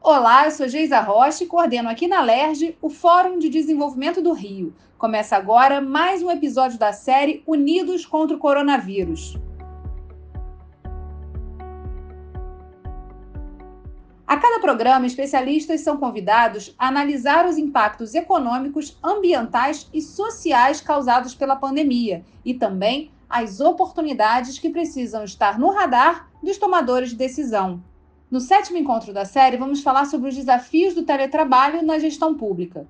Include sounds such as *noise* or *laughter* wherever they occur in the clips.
Olá, eu sou Geisa Rocha e coordeno aqui na LERJ o Fórum de Desenvolvimento do Rio. Começa agora mais um episódio da série Unidos contra o Coronavírus. A cada programa, especialistas são convidados a analisar os impactos econômicos, ambientais e sociais causados pela pandemia e também as oportunidades que precisam estar no radar dos tomadores de decisão. No sétimo encontro da série, vamos falar sobre os desafios do teletrabalho na gestão pública.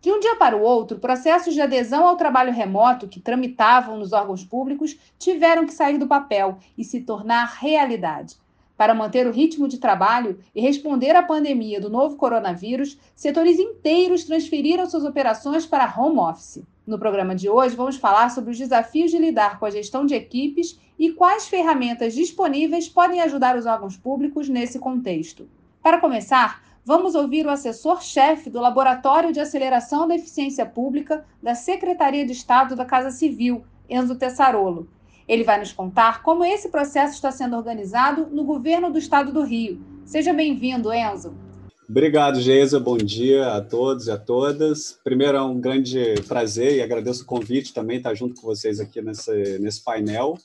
De um dia para o outro, processos de adesão ao trabalho remoto que tramitavam nos órgãos públicos tiveram que sair do papel e se tornar realidade. Para manter o ritmo de trabalho e responder à pandemia do novo coronavírus, setores inteiros transferiram suas operações para home office. No programa de hoje, vamos falar sobre os desafios de lidar com a gestão de equipes e quais ferramentas disponíveis podem ajudar os órgãos públicos nesse contexto. Para começar, vamos ouvir o assessor-chefe do Laboratório de Aceleração da Eficiência Pública da Secretaria de Estado da Casa Civil, Enzo Tessarolo ele vai nos contar como esse processo está sendo organizado no governo do estado do Rio. Seja bem-vindo, Enzo. Obrigado, Geisa. Bom dia a todos e a todas. Primeiro, é um grande prazer e agradeço o convite também estar junto com vocês aqui nesse, nesse painel.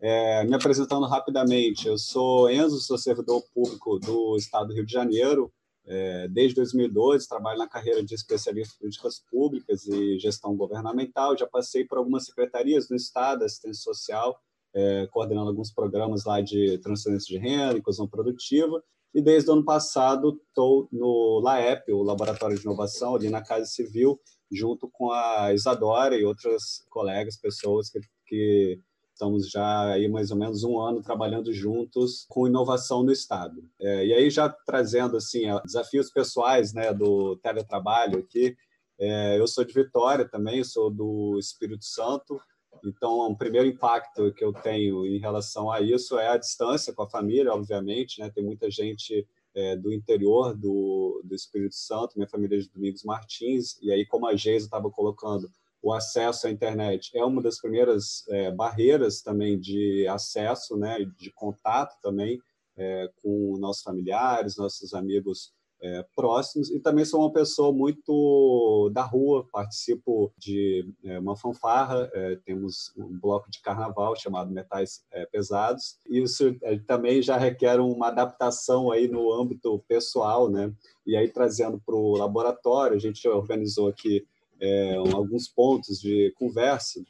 É, me apresentando rapidamente, eu sou Enzo, sou servidor público do Estado do Rio de Janeiro, é, desde 2012, trabalho na carreira de especialista em políticas públicas e gestão governamental. Já passei por algumas secretarias no Estado, assistência social, é, coordenando alguns programas lá de transferência de renda, inclusão produtiva. E desde o ano passado estou no LAEP, o Laboratório de Inovação, ali na Casa Civil, junto com a Isadora e outras colegas, pessoas que, que Estamos já aí mais ou menos um ano trabalhando juntos com inovação no Estado. É, e aí já trazendo assim desafios pessoais né, do teletrabalho aqui, é, eu sou de Vitória também, sou do Espírito Santo, então, o primeiro impacto que eu tenho em relação a isso é a distância com a família, obviamente. Né? Tem muita gente é, do interior do, do Espírito Santo, minha família é de Domingos Martins, e aí, como a Geisa estava colocando, o acesso à internet é uma das primeiras é, barreiras também de acesso, né, de contato também é, com nossos familiares, nossos amigos é, próximos, e também sou uma pessoa muito da rua, participo de é, uma fanfarra, é, temos um bloco de carnaval chamado Metais é, Pesados, e isso também já requer uma adaptação aí no âmbito pessoal, né, e aí trazendo para o laboratório, a gente organizou aqui é, alguns pontos de conversa.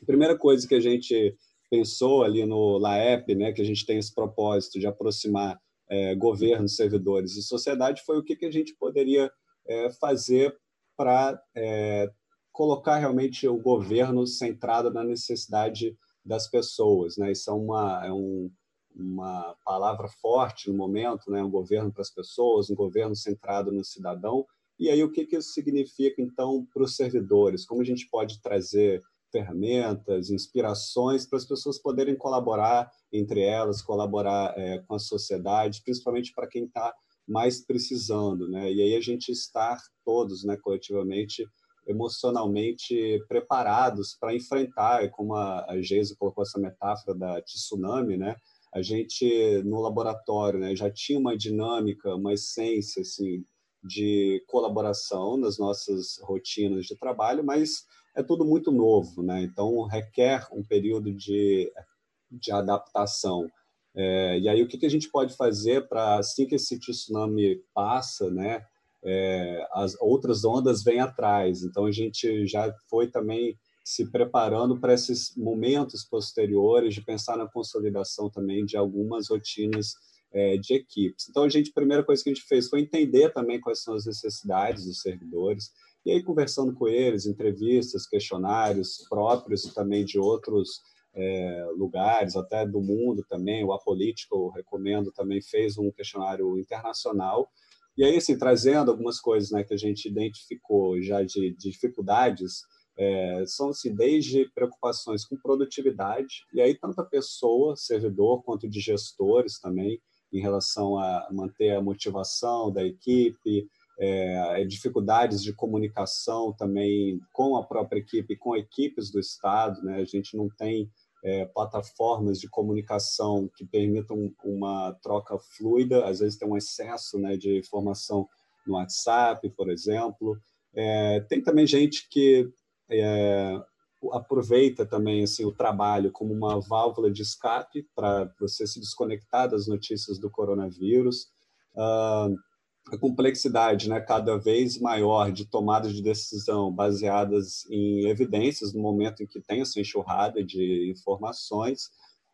A primeira coisa que a gente pensou ali no LAEP, né, que a gente tem esse propósito de aproximar é, governos, servidores e sociedade, foi o que, que a gente poderia é, fazer para é, colocar realmente o governo centrado na necessidade das pessoas. Né? Isso é uma, é um, uma palavra forte no momento, né? um governo para as pessoas, um governo centrado no cidadão, e aí, o que, que isso significa, então, para os servidores? Como a gente pode trazer ferramentas, inspirações para as pessoas poderem colaborar entre elas, colaborar é, com a sociedade, principalmente para quem está mais precisando, né? E aí a gente estar todos, né, coletivamente, emocionalmente preparados para enfrentar, como a, a Geisa colocou essa metáfora da tsunami, né? A gente no laboratório, né, já tinha uma dinâmica, uma essência assim de colaboração nas nossas rotinas de trabalho, mas é tudo muito novo, né? Então requer um período de, de adaptação. É, e aí o que, que a gente pode fazer para assim que esse tsunami passa, né? É, as outras ondas vêm atrás. Então a gente já foi também se preparando para esses momentos posteriores de pensar na consolidação também de algumas rotinas é, de equipes. Então, a gente, a primeira coisa que a gente fez foi entender também quais são as necessidades dos servidores, e aí conversando com eles, entrevistas, questionários próprios também de outros é, lugares, até do mundo também, o Apolítico, recomendo, também fez um questionário internacional, e aí, assim, trazendo algumas coisas né, que a gente identificou já de, de dificuldades, é, são assim, desde preocupações com produtividade, e aí tanto a pessoa, servidor, quanto de gestores também, em relação a manter a motivação da equipe, é, dificuldades de comunicação também com a própria equipe, com equipes do Estado. Né? A gente não tem é, plataformas de comunicação que permitam uma troca fluida, às vezes tem um excesso né, de informação no WhatsApp, por exemplo. É, tem também gente que é, aproveita também assim o trabalho como uma válvula de escape para você se desconectar das notícias do coronavírus. Uh, a complexidade né, cada vez maior de tomadas de decisão baseadas em evidências no momento em que tem essa enxurrada de informações.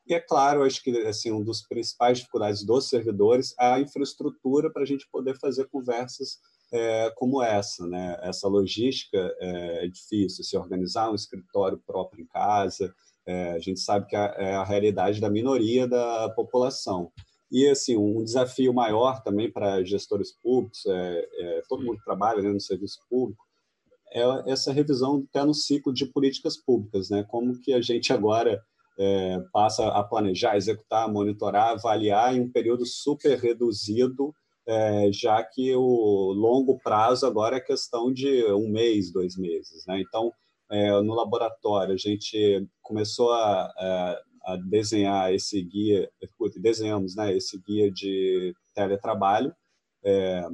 E é claro, acho que assim, um dos principais dificuldades dos servidores é a infraestrutura para a gente poder fazer conversas é, como essa. Né? Essa logística é, é, difícil, se organizar um escritório próprio em casa, é, a gente sabe que é, é a realidade da minoria da população. E assim um desafio maior também para gestores públicos, é, é, todo mundo que trabalha né, no serviço público, é essa revisão até no ciclo de políticas públicas, né? Como que a gente agora é, passa a planejar, executar, monitorar, avaliar em um período super reduzido é, já que o longo prazo agora é questão de um mês, dois meses. Né? Então, é, no laboratório, a gente começou a, a, a desenhar esse guia, desenhamos né, esse guia de teletrabalho, é,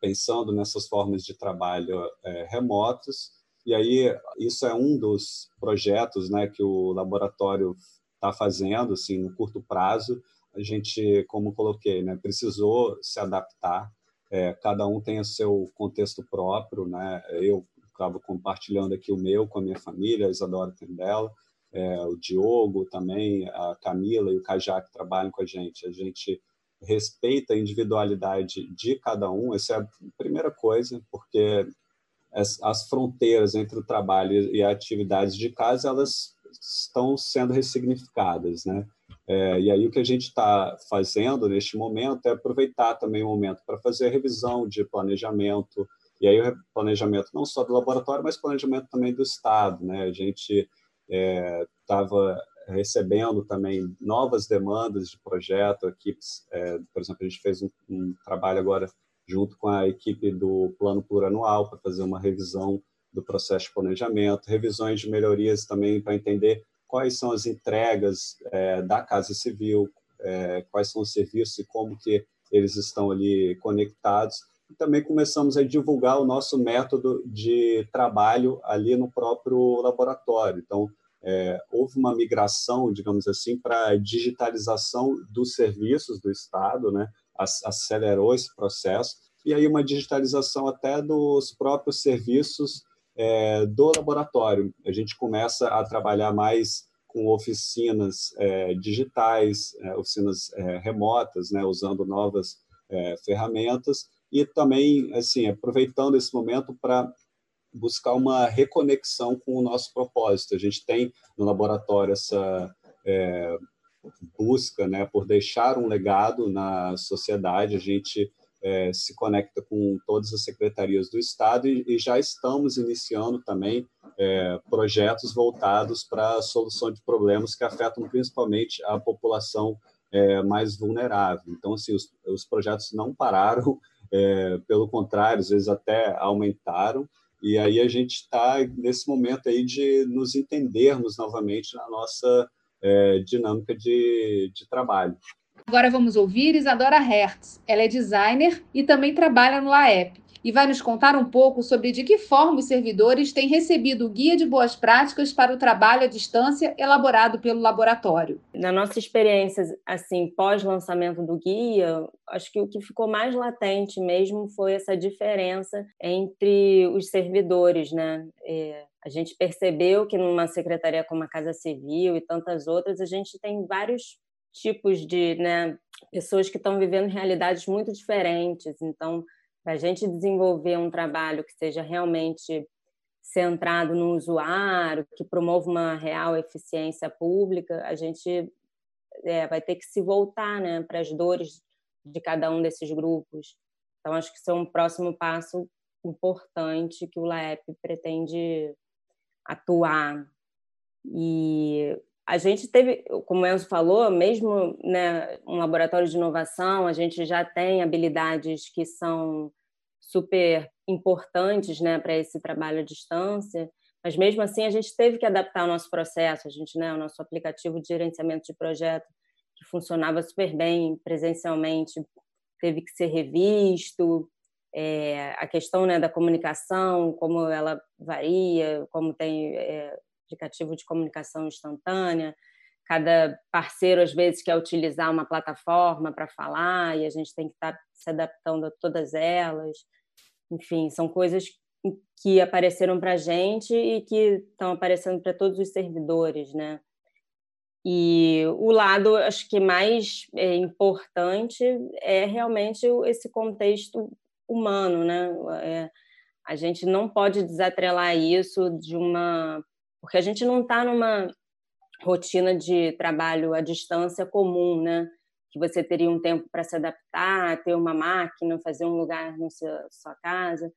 pensando nessas formas de trabalho é, remotos. E aí, isso é um dos projetos né, que o laboratório está fazendo assim, no curto prazo, a gente, como coloquei, né, precisou se adaptar. É, cada um tem o seu contexto próprio, né? Eu estava compartilhando aqui o meu com a minha família, a Isadora tem dela, é, o Diogo também, a Camila e o Cajá que trabalham com a gente. A gente respeita a individualidade de cada um, essa é a primeira coisa, porque as, as fronteiras entre o trabalho e atividades de casa, elas estão sendo ressignificadas, né? É, e aí o que a gente está fazendo neste momento é aproveitar também o momento para fazer a revisão de planejamento, e aí o planejamento não só do laboratório, mas planejamento também do Estado. Né? A gente estava é, recebendo também novas demandas de projeto, equipes, é, por exemplo, a gente fez um, um trabalho agora junto com a equipe do Plano Plurianual para fazer uma revisão do processo de planejamento, revisões de melhorias também para entender quais são as entregas é, da Casa Civil, é, quais são os serviços e como que eles estão ali conectados. E também começamos a divulgar o nosso método de trabalho ali no próprio laboratório. Então, é, houve uma migração, digamos assim, para a digitalização dos serviços do Estado, né? acelerou esse processo, e aí uma digitalização até dos próprios serviços é, do laboratório. A gente começa a trabalhar mais com oficinas é, digitais, é, oficinas é, remotas, né, usando novas é, ferramentas e também assim aproveitando esse momento para buscar uma reconexão com o nosso propósito. A gente tem no laboratório essa é, busca, né, por deixar um legado na sociedade. A gente é, se conecta com todas as secretarias do Estado e, e já estamos iniciando também é, projetos voltados para a solução de problemas que afetam principalmente a população é, mais vulnerável. Então, assim, os, os projetos não pararam, é, pelo contrário, às vezes até aumentaram, e aí a gente está nesse momento aí de nos entendermos novamente na nossa é, dinâmica de, de trabalho. Agora vamos ouvir Isadora Hertz. Ela é designer e também trabalha no AEP e vai nos contar um pouco sobre de que forma os servidores têm recebido o guia de boas práticas para o trabalho à distância elaborado pelo laboratório. Na nossa experiência, assim, pós-lançamento do guia, acho que o que ficou mais latente mesmo foi essa diferença entre os servidores, né? É, a gente percebeu que numa secretaria como a Casa Civil e tantas outras, a gente tem vários tipos de né, pessoas que estão vivendo realidades muito diferentes. Então, para a gente desenvolver um trabalho que seja realmente centrado no usuário, que promova uma real eficiência pública, a gente é, vai ter que se voltar né, para as dores de cada um desses grupos. Então, acho que isso é um próximo passo importante que o LAEP pretende atuar. E a gente teve, como o Enzo falou, mesmo né, um laboratório de inovação, a gente já tem habilidades que são super importantes né, para esse trabalho à distância, Mas mesmo assim a gente teve que adaptar o nosso processo, a gente, né, o nosso aplicativo de gerenciamento de projeto que funcionava super bem presencialmente teve que ser revisto, é, a questão né, da comunicação, como ela varia, como tem é, aplicativo de comunicação instantânea, cada parceiro às vezes quer utilizar uma plataforma para falar e a gente tem que estar tá se adaptando a todas elas. Enfim, são coisas que apareceram para a gente e que estão aparecendo para todos os servidores, né? E o lado, acho que mais é, importante é realmente esse contexto humano, né? É, a gente não pode desatrelar isso de uma. Porque a gente não está numa rotina de trabalho à distância comum, né? Que você teria um tempo para se adaptar, ter uma máquina, fazer um lugar na sua casa.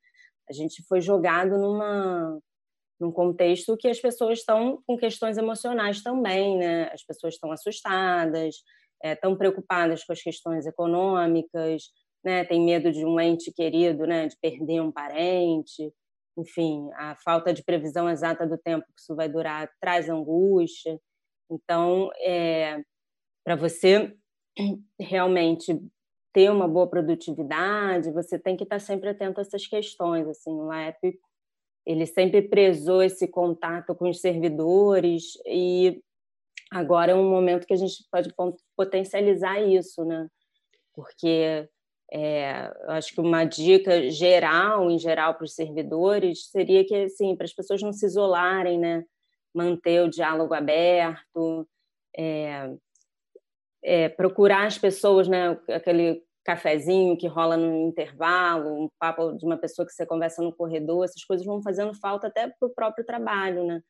A gente foi jogado numa num contexto que as pessoas estão com questões emocionais também, né? As pessoas estão assustadas, estão é, preocupadas com as questões econômicas, né? Tem medo de um ente querido, né? De perder um parente, enfim, a falta de previsão exata do tempo que isso vai durar traz angústia. Então, é, para você *clears throat* realmente ter uma boa produtividade, você tem que estar sempre atento a essas questões. Assim, o LAP ele sempre prezou esse contato com os servidores e agora é um momento que a gente pode potencializar isso, né? Porque é, acho que uma dica geral, em geral, para os servidores seria que, assim, para as pessoas não se isolarem, né? Manter o diálogo aberto, é, é, procurar as pessoas, né? Aquele cafezinho que rola no intervalo, um papo de uma pessoa que você conversa no corredor, essas coisas vão fazendo falta até para o próprio trabalho, né?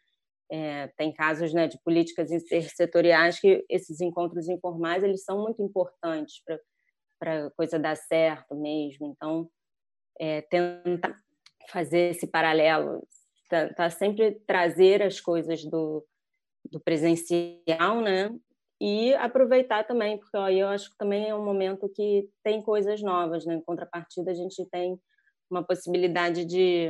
É, tem casos né, de políticas intersetoriais que esses encontros informais eles são muito importantes para a coisa dar certo mesmo. Então, é, tentar fazer esse paralelo, tá sempre trazer as coisas do, do presencial, né, e aproveitar também, porque ó, eu acho que também é um momento que tem coisas novas, né? Em contrapartida, a gente tem uma possibilidade de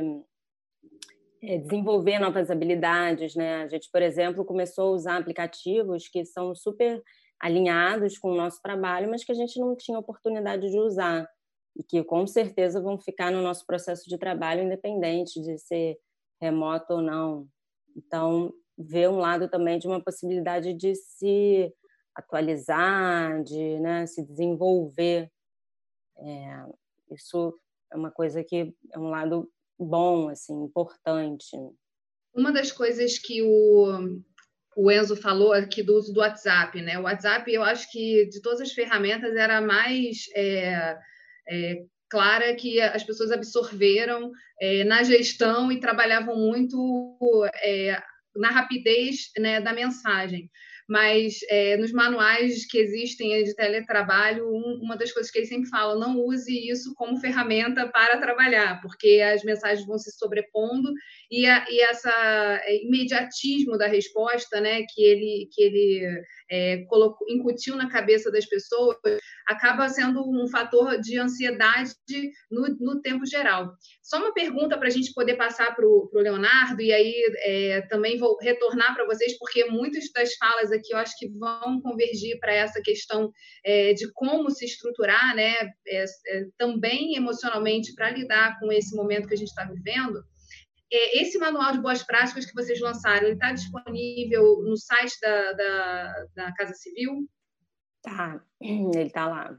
é, desenvolver novas habilidades, né? A gente, por exemplo, começou a usar aplicativos que são super alinhados com o nosso trabalho, mas que a gente não tinha oportunidade de usar e que com certeza vão ficar no nosso processo de trabalho independente de ser remoto ou não. Então, ver um lado também de uma possibilidade de se atualizar, de né, se desenvolver. É, isso é uma coisa que é um lado bom, assim, importante. Uma das coisas que o, o Enzo falou aqui do uso do WhatsApp, né? O WhatsApp, eu acho que de todas as ferramentas era mais é, é, clara que as pessoas absorveram é, na gestão e trabalhavam muito é, na rapidez né, da mensagem mas é, nos manuais que existem de teletrabalho, um, uma das coisas que eles sempre falam, não use isso como ferramenta para trabalhar, porque as mensagens vão se sobrepondo e, a, e essa é, imediatismo da resposta, né, que ele que ele é, colocou, incutiu na cabeça das pessoas, acaba sendo um fator de ansiedade no, no tempo geral. Só uma pergunta para a gente poder passar para o Leonardo, e aí é, também vou retornar para vocês, porque muitas das falas aqui eu acho que vão convergir para essa questão é, de como se estruturar, né, é, é também emocionalmente para lidar com esse momento que a gente está vivendo. É, esse manual de boas práticas que vocês lançaram, ele está disponível no site da, da, da Casa Civil? Tá, *clears throat* ele está lá.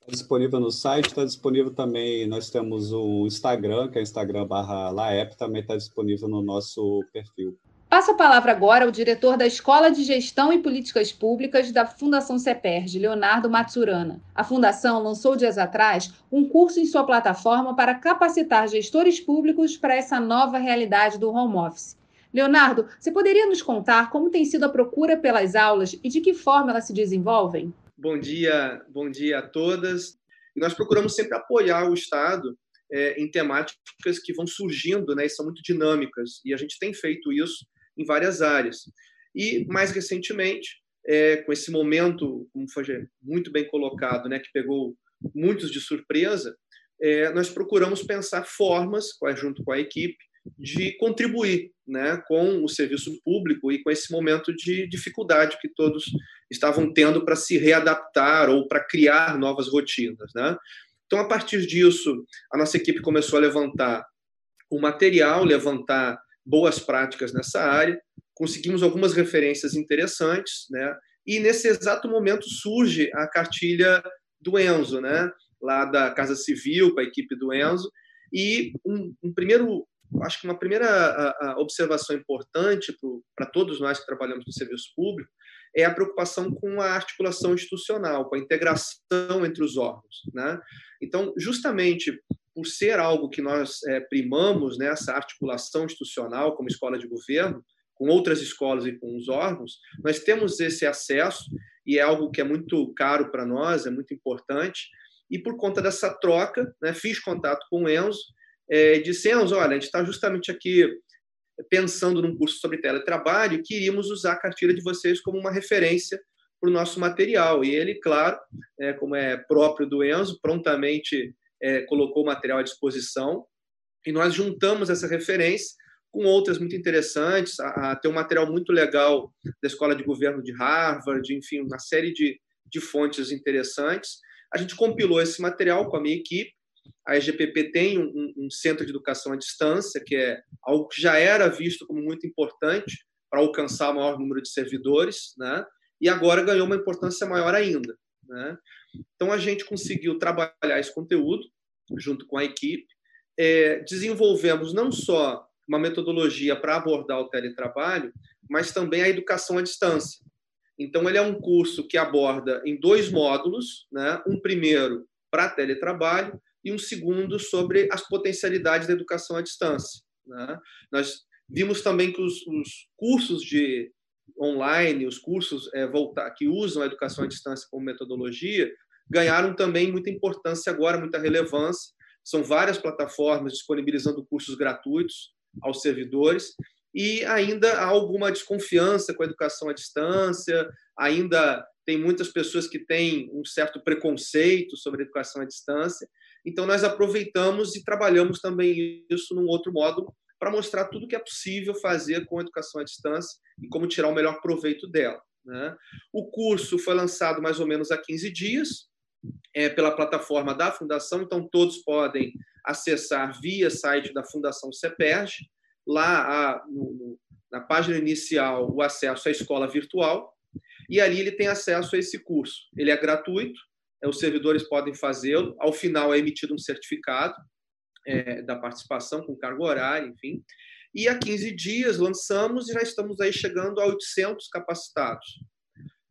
Está disponível no site, está disponível também, nós temos o Instagram, que é Instagram barra Laep, também está disponível no nosso perfil. Passo a palavra agora ao diretor da Escola de Gestão e Políticas Públicas da Fundação CEPERD, Leonardo Matsurana. A Fundação lançou dias atrás um curso em sua plataforma para capacitar gestores públicos para essa nova realidade do home office. Leonardo, você poderia nos contar como tem sido a procura pelas aulas e de que forma elas se desenvolvem? Bom dia, bom dia a todas. Nós procuramos sempre apoiar o Estado é, em temáticas que vão surgindo né, e são muito dinâmicas, e a gente tem feito isso em várias áreas. E, mais recentemente, é, com esse momento, como foi muito bem colocado, né, que pegou muitos de surpresa, é, nós procuramos pensar formas, junto com a equipe, de contribuir né, com o serviço público e com esse momento de dificuldade que todos estavam tendo para se readaptar ou para criar novas rotinas. Né? Então, a partir disso, a nossa equipe começou a levantar o material, levantar boas práticas nessa área, conseguimos algumas referências interessantes, né? E nesse exato momento surge a cartilha do Enzo, né? Lá da Casa Civil, com a equipe do Enzo. E um, um primeiro, acho que uma primeira a, a observação importante para todos nós que trabalhamos no serviço público é a preocupação com a articulação institucional, com a integração entre os órgãos. Né? Então, justamente por ser algo que nós é, primamos nessa né, articulação institucional como escola de governo, com outras escolas e com os órgãos, nós temos esse acesso e é algo que é muito caro para nós, é muito importante. E por conta dessa troca, né, fiz contato com o Enzo, é, disse, Enzo, olha, a gente está justamente aqui pensando num curso sobre teletrabalho e queríamos usar a cartilha de vocês como uma referência para o nosso material. E ele, claro, é, como é próprio do Enzo, prontamente é, colocou o material à disposição. E nós juntamos essa referência com outras muito interessantes. A, a, tem um material muito legal da Escola de Governo de Harvard, enfim, uma série de, de fontes interessantes. A gente compilou esse material com a minha equipe. A EGPP tem um, um centro de educação à distância, que é algo que já era visto como muito importante para alcançar o maior número de servidores, né? e agora ganhou uma importância maior ainda. Né? Então, a gente conseguiu trabalhar esse conteúdo junto com a equipe. É, desenvolvemos não só uma metodologia para abordar o teletrabalho, mas também a educação à distância. Então, ele é um curso que aborda em dois módulos, né? um primeiro para teletrabalho e um segundo sobre as potencialidades da educação à distância. Né? Nós vimos também que os, os, cursos de online, os cursos é, voltar, que usam a educação à distância como metodologia, ganharam também muita importância agora, muita relevância. São várias plataformas disponibilizando cursos gratuitos aos servidores e ainda há alguma desconfiança com a educação à distância, ainda tem muitas pessoas que têm um certo preconceito sobre a educação à distância. Então, nós aproveitamos e trabalhamos também isso num outro modo para mostrar tudo que é possível fazer com a educação à distância e como tirar o melhor proveito dela. Né? O curso foi lançado mais ou menos há 15 dias é, pela plataforma da Fundação, então todos podem acessar via site da Fundação CEPERG. Lá, há, no, na página inicial, o acesso à escola virtual, e ali ele tem acesso a esse curso. Ele é gratuito, é, os servidores podem fazê-lo, ao final é emitido um certificado é, da participação com cargo horário, enfim. E há 15 dias lançamos e já estamos aí chegando a 800 capacitados.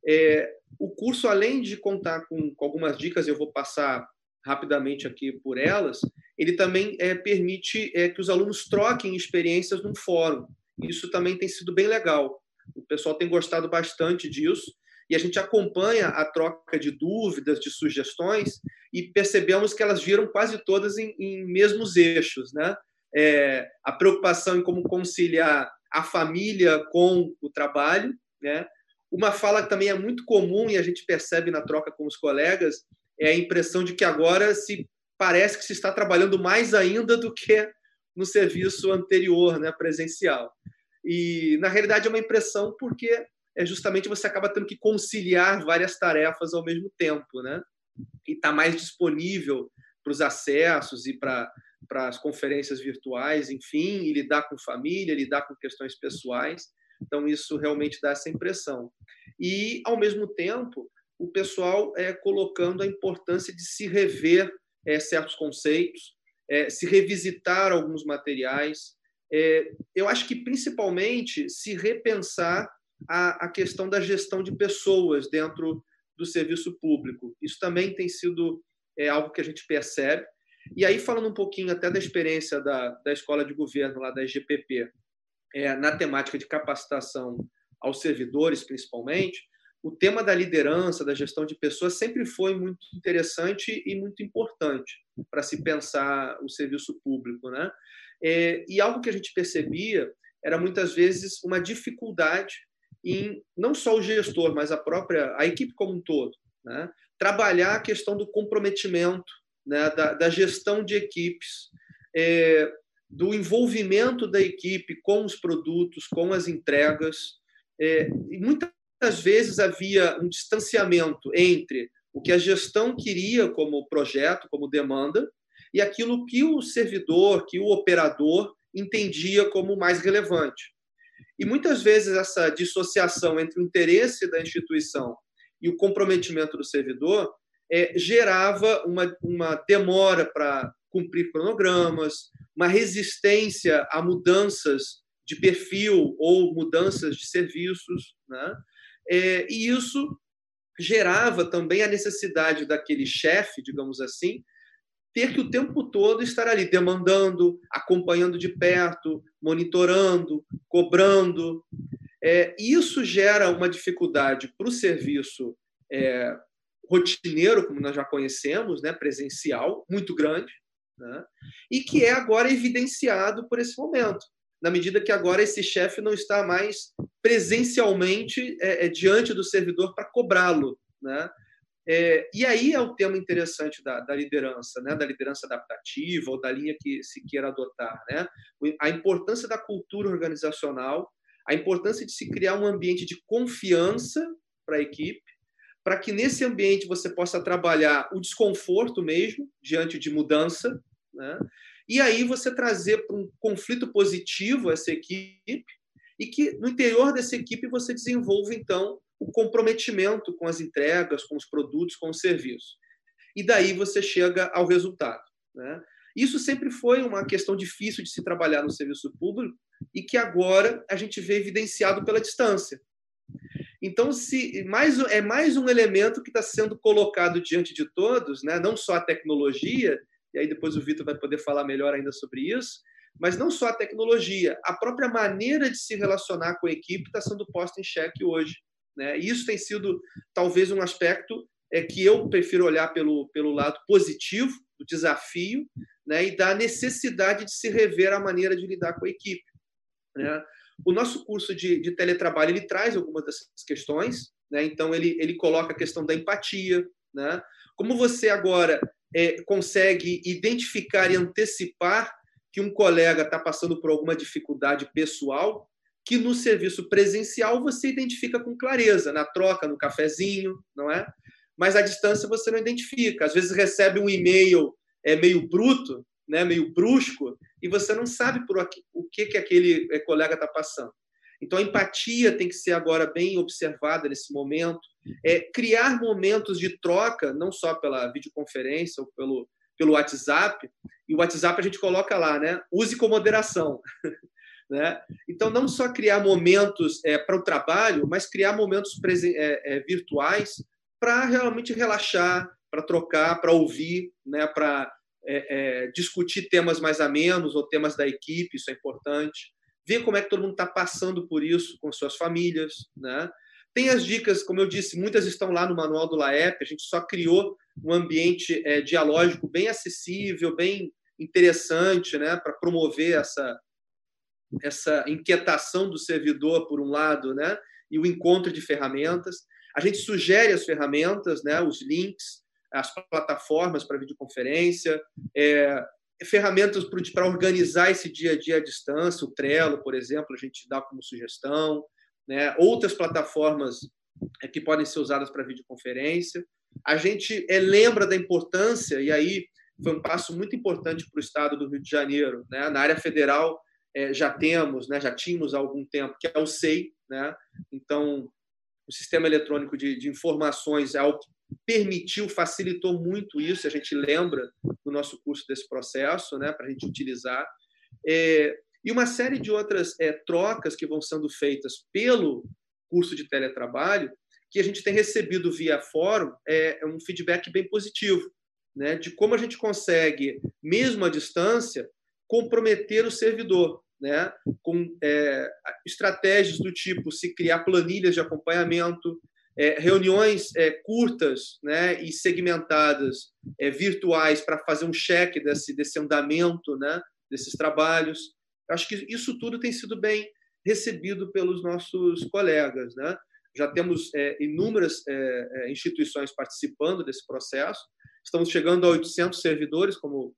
É, o curso, além de contar com, com, algumas dicas, eu vou passar rapidamente aqui por elas, ele também é, permite é, que os alunos troquem experiências num fórum. Isso também tem sido bem legal. O pessoal tem gostado bastante disso e a gente acompanha a troca de dúvidas, de sugestões e percebemos que elas viram quase todas em, em mesmos eixos, né? É, a preocupação em como conciliar a família com o trabalho, né? Uma fala que também é muito comum e a gente percebe na troca com os colegas é a impressão de que agora se parece que se está trabalhando mais ainda do que no serviço anterior, né, presencial. E na realidade é uma impressão porque é justamente você acaba tendo que conciliar várias tarefas ao mesmo tempo, né? E está mais disponível para os acessos e para para as conferências virtuais, enfim, e lidar com família, lidar com questões pessoais. Então, isso realmente dá essa impressão. E, ao mesmo tempo, o pessoal é colocando a importância de se rever é, certos conceitos, é, se revisitar alguns materiais. É, eu acho que, principalmente, se repensar a, a questão da gestão de pessoas dentro do serviço público. Isso também tem sido é, algo que a gente percebe. E aí, falando um pouquinho até da experiência da, da escola de governo, lá da IGPP, é, na temática de capacitação aos servidores, principalmente, o tema da liderança, da gestão de pessoas, sempre foi muito interessante e muito importante para se pensar o serviço público. Né? É, e algo que a gente percebia era muitas vezes uma dificuldade em não só o gestor, mas a própria a equipe como um todo, né? trabalhar a questão do comprometimento, né? da, da gestão de equipes. É, do envolvimento da equipe com os produtos, com as entregas. É, e muitas vezes havia um distanciamento entre o que a gestão queria como projeto, como demanda, e aquilo que o servidor, que o operador entendia como mais relevante. E muitas vezes essa dissociação entre o interesse da instituição e o comprometimento do servidor é, gerava uma, uma demora para cumprir cronogramas, uma resistência a mudanças de perfil ou mudanças de serviços, né? É, e isso gerava também a necessidade daquele chefe, digamos assim, ter que o tempo todo estar ali demandando, acompanhando de perto, monitorando, cobrando. É, isso gera uma dificuldade para o serviço é, rotineiro, como nós já conhecemos, né, presencial, muito grande, né, e que é agora evidenciado por esse momento, na medida que agora esse chefe não está mais presencialmente é, é diante do servidor para cobrá-lo. Né? É, e aí é o tema interessante da, da, liderança, né? da liderança adaptativa ou da linha que se queira adotar. Né? A importância da cultura organizacional, a importância de se criar um ambiente de confiança para a equipe, para que nesse ambiente você possa trabalhar o desconforto mesmo, diante de mudança, né? e aí você trazer para um conflito positivo essa equipe, e que no interior dessa equipe você desenvolva, então, o comprometimento com as entregas, com os produtos, com os serviços. E daí você chega ao resultado. Né? Isso sempre foi uma questão difícil de se trabalhar no serviço público e que agora a gente vê evidenciado pela distância. Então, se mais, é mais um elemento que está sendo colocado diante de todos, né? não só a tecnologia, e aí depois o Vitor vai poder falar melhor ainda sobre isso, mas não só a tecnologia, a própria maneira de se relacionar com a equipe está sendo posta em xeque hoje. Né? E isso tem sido talvez um aspecto é, que eu prefiro olhar pelo, pelo lado positivo do desafio né? e da necessidade de se rever a maneira de lidar com a equipe. Né? O nosso curso de, de teletrabalho ele traz algumas dessas questões, né? então ele, ele coloca a questão da empatia, né? como você agora é, consegue identificar e antecipar que um colega está passando por alguma dificuldade pessoal, que no serviço presencial você identifica com clareza, na troca, no cafezinho, não é? Mas à distância você não identifica. Às vezes recebe um e-mail é meio bruto, né, meio brusco, e você não sabe por aqui, o que, que aquele é, colega está passando. Então, a empatia tem que ser agora bem observada nesse momento. É, criar momentos de troca, não só pela videoconferência ou pelo, pelo WhatsApp. E o WhatsApp a gente coloca lá, né? Use com moderação. *laughs* Né? Então, não só criar momentos é, para o trabalho, mas criar momentos é, é, virtuais para realmente relaxar, para trocar, para ouvir, né? para é, é, discutir temas mais amenos ou temas da equipe, isso é importante. Ver como é que todo mundo está passando por isso com suas famílias. Né? Tem as dicas, como eu disse, muitas estão lá no manual do LAEP, a gente só criou um ambiente é, dialógico bem acessível, bem interessante, né, para promover essa, essa inquietação do servidor, por um lado, né? e o encontro de ferramentas. A gente sugere as ferramentas, né? os links, as plataformas para videoconferência, é, ferramentas para organizar esse dia a dia à distância, o Trello, por exemplo, a gente dá como sugestão, né? outras plataformas é, que podem ser usadas para videoconferência. A gente é, lembra da importância, e aí foi um passo muito importante para o Estado do Rio de Janeiro. Né? Na área federal, é, já temos, né, já tínhamos há algum tempo, que é o SEI. Né? Então, o Sistema Eletrônico de, de Informações é algo que permitiu, facilitou muito isso, a gente lembra do nosso curso desse processo, né, para a gente utilizar. É, e uma série de outras é, trocas que vão sendo feitas pelo curso de teletrabalho, que a gente tem recebido via fórum, é, é um feedback bem positivo, né, de como a gente consegue, mesmo à distância, comprometer o servidor, né? com é, estratégias do tipo se criar planilhas de acompanhamento, é, reuniões é, curtas né? e segmentadas, é, virtuais, para fazer um cheque desse, desse andamento né? desses trabalhos. Acho que isso tudo tem sido bem recebido pelos nossos colegas. Né? Já temos é, inúmeras é, instituições participando desse processo, estamos chegando a 800 servidores, como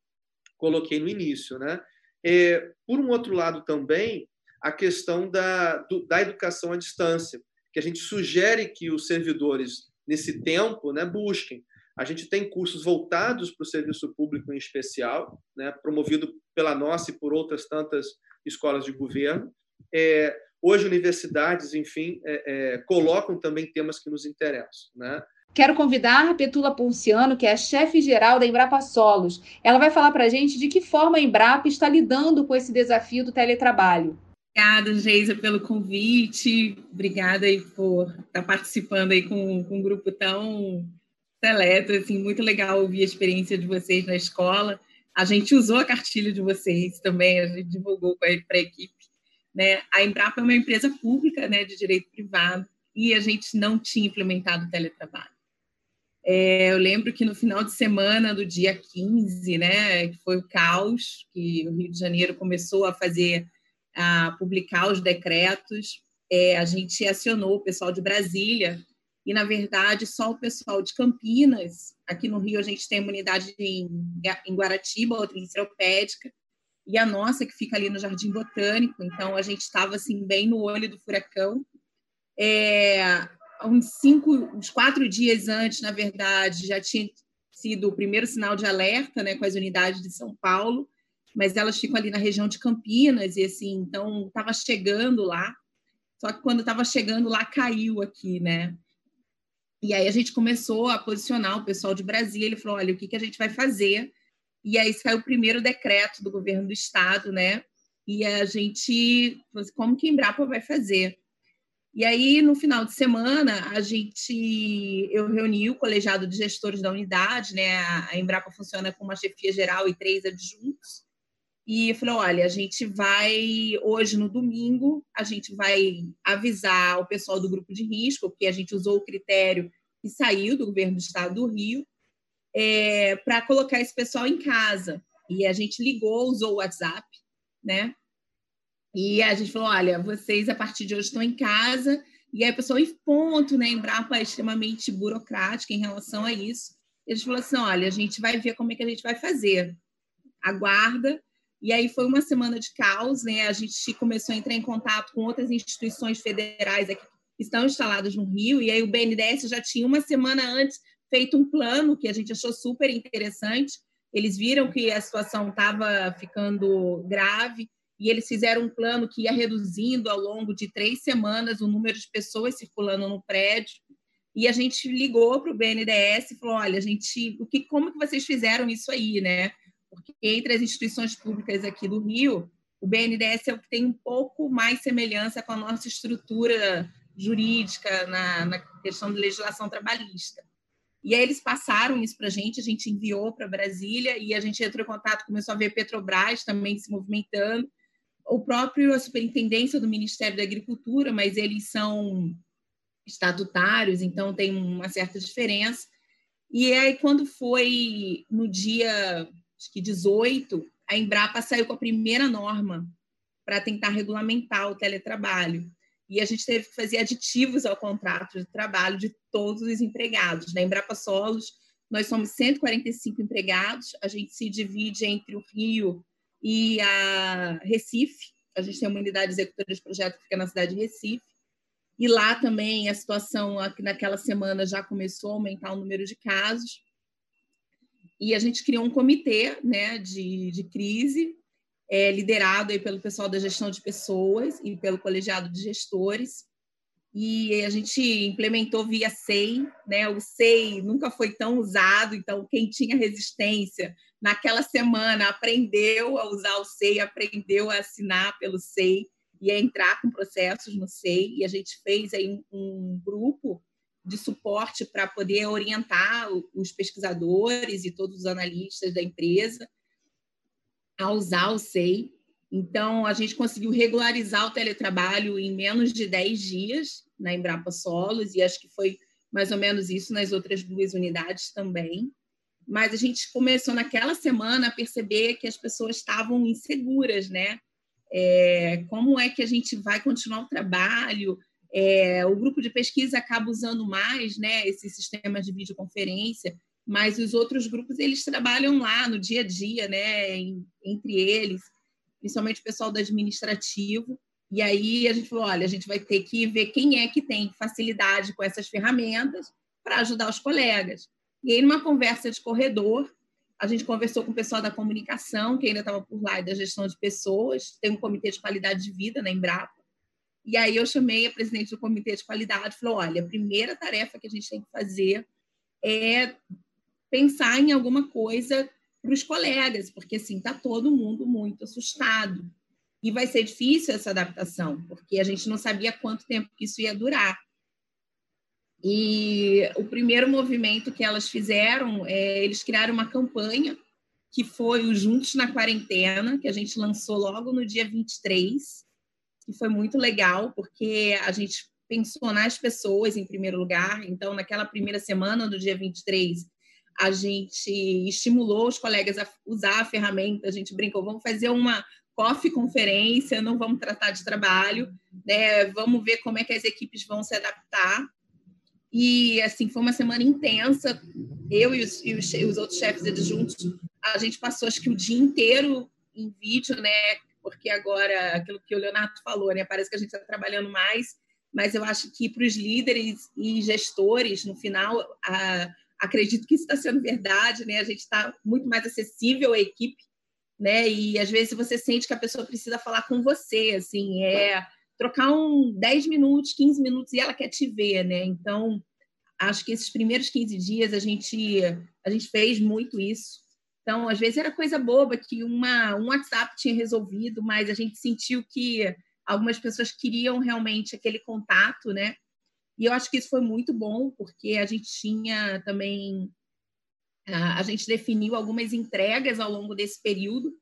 coloquei no início, né? É, por um outro lado também, a questão da, do, da educação à distância, que a gente sugere que os servidores, nesse tempo, né, busquem. A gente tem cursos voltados para o serviço público em especial, né, promovido pela nossa e por outras tantas escolas de governo. É, hoje, universidades, enfim, é, é, colocam também temas que nos interessam. Né? Quero convidar a Petula Ponciano, que é a chefe-geral da Embrapa Solos. Ela vai falar para a gente de que forma a Embrapa está lidando com esse desafio do teletrabalho. Obrigada, Geisa, pelo convite. Obrigada aí por estar participando aí com, com um grupo tão seleto. Assim, muito legal ouvir a experiência de vocês na escola. A gente usou a cartilha de vocês também, a gente divulgou para a equipe. Né? A Embrapa é uma empresa pública né, de direito privado e a gente não tinha implementado o teletrabalho. É, eu lembro que no final de semana do dia 15, né, que foi o caos, que o Rio de Janeiro começou a fazer a publicar os decretos, é, a gente acionou o pessoal de Brasília e, na verdade, só o pessoal de Campinas, aqui no Rio a gente tem uma unidade em, em Guaratiba, outra em Seropédica, e a nossa que fica ali no Jardim Botânico, então a gente estava assim bem no olho do furacão. É, uns cinco, uns quatro dias antes, na verdade, já tinha sido o primeiro sinal de alerta, né, com as unidades de São Paulo, mas elas ficam ali na região de Campinas, e assim, então estava chegando lá, só que quando estava chegando lá, caiu aqui, né? E aí a gente começou a posicionar o pessoal de Brasília, ele falou, olha, o que, que a gente vai fazer? E aí saiu o primeiro decreto do governo do estado, né? E a gente, assim, como que a Embrapa vai fazer? E aí, no final de semana, a gente, eu reuni o colegiado de gestores da unidade, né? A Embrapa funciona com uma chefia geral e três adjuntos e falou: olha, a gente vai, hoje no domingo, a gente vai avisar o pessoal do grupo de risco, porque a gente usou o critério que saiu do governo do estado do Rio, é, para colocar esse pessoal em casa. E a gente ligou, usou o WhatsApp, né? E a gente falou: olha, vocês a partir de hoje estão em casa. E aí a pessoa em ponto, né? Embrapa é extremamente burocrática em relação a isso. E a gente falou assim: olha, a gente vai ver como é que a gente vai fazer. Aguarda e aí foi uma semana de caos, né? A gente começou a entrar em contato com outras instituições federais aqui que estão instaladas no Rio, e aí o BNDES já tinha uma semana antes feito um plano que a gente achou super interessante. Eles viram que a situação estava ficando grave e eles fizeram um plano que ia reduzindo ao longo de três semanas o número de pessoas circulando no prédio. E a gente ligou para o BNDES e falou: olha, gente, o que, como que vocês fizeram isso aí, né? porque entre as instituições públicas aqui do Rio, o BNDES é o que tem um pouco mais semelhança com a nossa estrutura jurídica na, na questão de legislação trabalhista. E aí eles passaram isso para a gente, a gente enviou para Brasília e a gente entrou em contato, começou a ver Petrobras também se movimentando, o próprio a superintendência do Ministério da Agricultura, mas eles são estatutários, então tem uma certa diferença. E aí quando foi no dia acho que 18, a Embrapa saiu com a primeira norma para tentar regulamentar o teletrabalho. E a gente teve que fazer aditivos ao contrato de trabalho de todos os empregados. Na Embrapa Solos, nós somos 145 empregados, a gente se divide entre o Rio e a Recife. A gente tem uma unidade executora de projeto que fica na cidade de Recife. E lá também a situação, naquela semana, já começou a aumentar o número de casos. E a gente criou um comitê né, de, de crise, é, liderado aí pelo pessoal da gestão de pessoas e pelo colegiado de gestores. E a gente implementou via SEI, né? O SEI nunca foi tão usado, então quem tinha resistência naquela semana aprendeu a usar o SEI, aprendeu a assinar pelo SEI e a entrar com processos no SEI. E a gente fez aí um, um grupo de suporte para poder orientar os pesquisadores e todos os analistas da empresa a usar o SEI. Então, a gente conseguiu regularizar o teletrabalho em menos de 10 dias na Embrapa Solos, e acho que foi mais ou menos isso nas outras duas unidades também. Mas a gente começou naquela semana a perceber que as pessoas estavam inseguras, né? É, como é que a gente vai continuar o trabalho? É, o grupo de pesquisa acaba usando mais né, esses sistemas de videoconferência, mas os outros grupos eles trabalham lá no dia a dia, né, em, entre eles. Principalmente o pessoal do administrativo. E aí a gente falou: olha, a gente vai ter que ver quem é que tem facilidade com essas ferramentas para ajudar os colegas. E aí, numa conversa de corredor, a gente conversou com o pessoal da comunicação, que ainda estava por lá, e da gestão de pessoas, tem um comitê de qualidade de vida na Embrapa. E aí eu chamei a presidente do comitê de qualidade e falou: olha, a primeira tarefa que a gente tem que fazer é pensar em alguma coisa para os colegas, porque assim está todo mundo muito assustado e vai ser difícil essa adaptação, porque a gente não sabia quanto tempo isso ia durar. E o primeiro movimento que elas fizeram, é, eles criaram uma campanha que foi o Juntos na Quarentena, que a gente lançou logo no dia 23, que foi muito legal, porque a gente pensou nas pessoas em primeiro lugar. Então, naquela primeira semana do dia 23, a gente estimulou os colegas a usar a ferramenta, a gente brincou, vamos fazer uma coffee conferência, não vamos tratar de trabalho, né? Vamos ver como é que as equipes vão se adaptar. E assim foi uma semana intensa. Eu e os, e os, os outros chefes adjuntos, a gente passou acho que o dia inteiro em vídeo, né? Porque agora aquilo que o Leonardo falou, né? Parece que a gente está trabalhando mais, mas eu acho que para os líderes e gestores, no final, a, acredito que isso está sendo verdade, né? A gente está muito mais acessível à equipe, né? E às vezes você sente que a pessoa precisa falar com você, assim, é trocar um 10 minutos, 15 minutos e ela quer te ver, né? Então, acho que esses primeiros 15 dias a gente a gente fez muito isso. Então, às vezes era coisa boba que uma um WhatsApp tinha resolvido, mas a gente sentiu que algumas pessoas queriam realmente aquele contato, né? E eu acho que isso foi muito bom, porque a gente tinha também a gente definiu algumas entregas ao longo desse período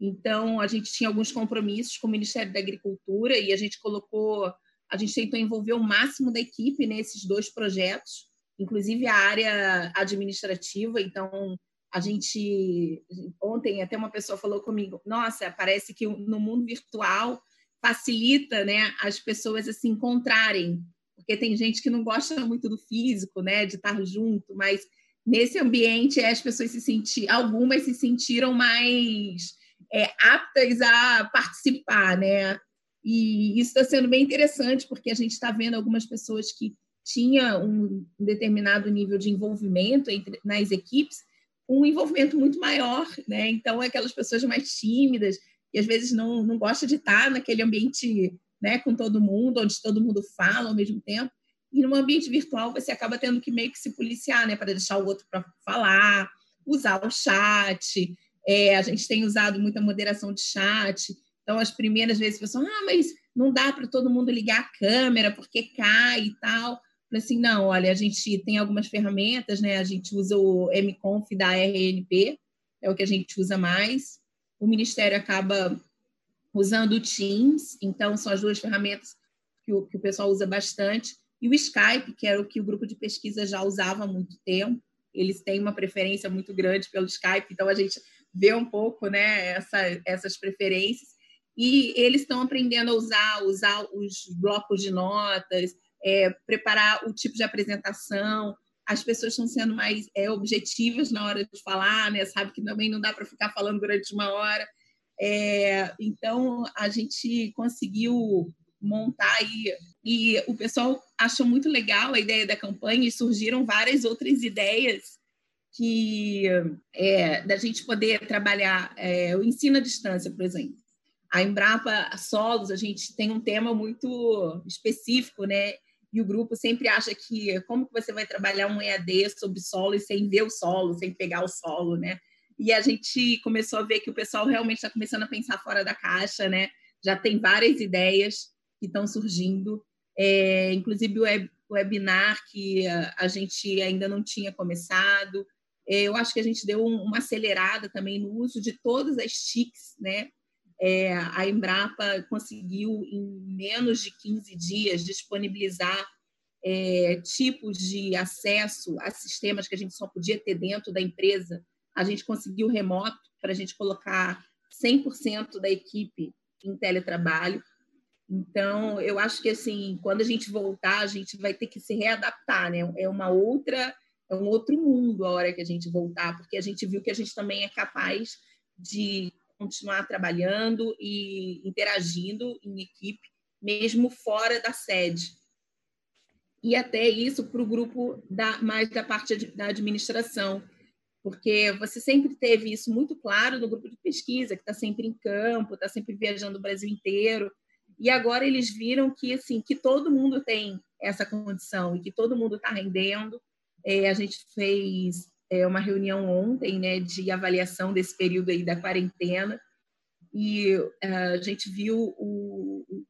então, a gente tinha alguns compromissos com o Ministério da Agricultura e a gente colocou, a gente tentou envolver o máximo da equipe nesses dois projetos, inclusive a área administrativa. Então, a gente ontem até uma pessoa falou comigo, nossa, parece que no mundo virtual facilita, né, as pessoas se encontrarem, porque tem gente que não gosta muito do físico, né, de estar junto, mas nesse ambiente as pessoas se sentiram, algumas se sentiram mais é, aptas a participar, né? E isso está sendo bem interessante, porque a gente está vendo algumas pessoas que tinham um determinado nível de envolvimento entre, nas equipes, um envolvimento muito maior, né? Então, é aquelas pessoas mais tímidas, que às vezes não, não gostam de estar naquele ambiente né, com todo mundo, onde todo mundo fala ao mesmo tempo. E no ambiente virtual, você acaba tendo que meio que se policiar, né, para deixar o outro para falar, usar o chat, é, a gente tem usado muita moderação de chat. Então, as primeiras vezes, o pessoal, ah, mas não dá para todo mundo ligar a câmera porque cai e tal. Falei assim, não, olha, a gente tem algumas ferramentas, né? A gente usa o mconf da RNP, é o que a gente usa mais. O Ministério acaba usando o Teams, então são as duas ferramentas que o, que o pessoal usa bastante. E o Skype, que era o que o grupo de pesquisa já usava há muito tempo. Eles têm uma preferência muito grande pelo Skype, então a gente ver um pouco né, essa, essas preferências. E eles estão aprendendo a usar, usar os blocos de notas, é, preparar o tipo de apresentação. As pessoas estão sendo mais é, objetivas na hora de falar, né? Sabe que também não dá para ficar falando durante uma hora. É, então a gente conseguiu montar aí e o pessoal achou muito legal a ideia da campanha e surgiram várias outras ideias que é, da gente poder trabalhar é, o ensino à distância, por exemplo. A Embrapa Solos, a gente tem um tema muito específico, né? E o grupo sempre acha que como que você vai trabalhar um EAD sobre solo sem ver o solo, sem pegar o solo, né? E a gente começou a ver que o pessoal realmente está começando a pensar fora da caixa, né? Já tem várias ideias que estão surgindo, é, inclusive o, web, webinar que a, gente ainda não tinha começado, é, eu acho que a gente deu uma acelerada também no uso de todas as TICs, né? É, a Embrapa conseguiu, em menos de 15 dias, disponibilizar é, tipos de acesso a sistemas que a gente só podia ter dentro da empresa. A gente conseguiu remoto para a gente colocar 100% da equipe em teletrabalho. Então, eu acho que assim, quando a gente voltar, a gente vai ter que se readaptar, né? É uma outra é um outro mundo a hora que a gente voltar, porque a gente viu que a gente também é capaz de continuar trabalhando e interagindo em equipe, mesmo fora da sede. E até isso para o grupo da, mais da parte da administração, porque você sempre teve isso muito claro no grupo de pesquisa, que está sempre em campo, está sempre viajando o Brasil inteiro, e agora eles viram que assim que todo mundo tem essa condição e que todo mundo está rendendo. É, a gente fez é, uma reunião ontem, né, de avaliação desse período aí da quarentena e é, a gente viu o,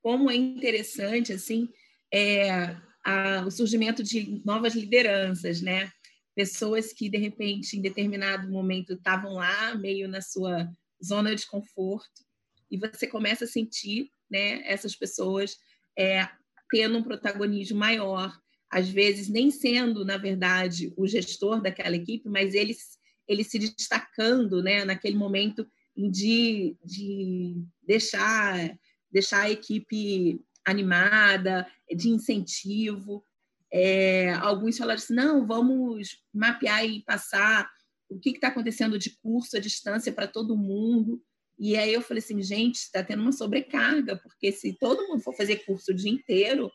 como é interessante assim é, a, o surgimento de novas lideranças, né? Pessoas que de repente em determinado momento estavam lá meio na sua zona de conforto e você começa a sentir né, essas pessoas é, tendo um protagonismo maior, às vezes nem sendo, na verdade, o gestor daquela equipe, mas eles ele se destacando né, naquele momento de, de deixar, deixar a equipe animada, de incentivo. É, alguns falaram assim: não, vamos mapear e passar o que está acontecendo de curso à distância para todo mundo. E aí eu falei assim, gente, está tendo uma sobrecarga, porque se todo mundo for fazer curso o dia inteiro,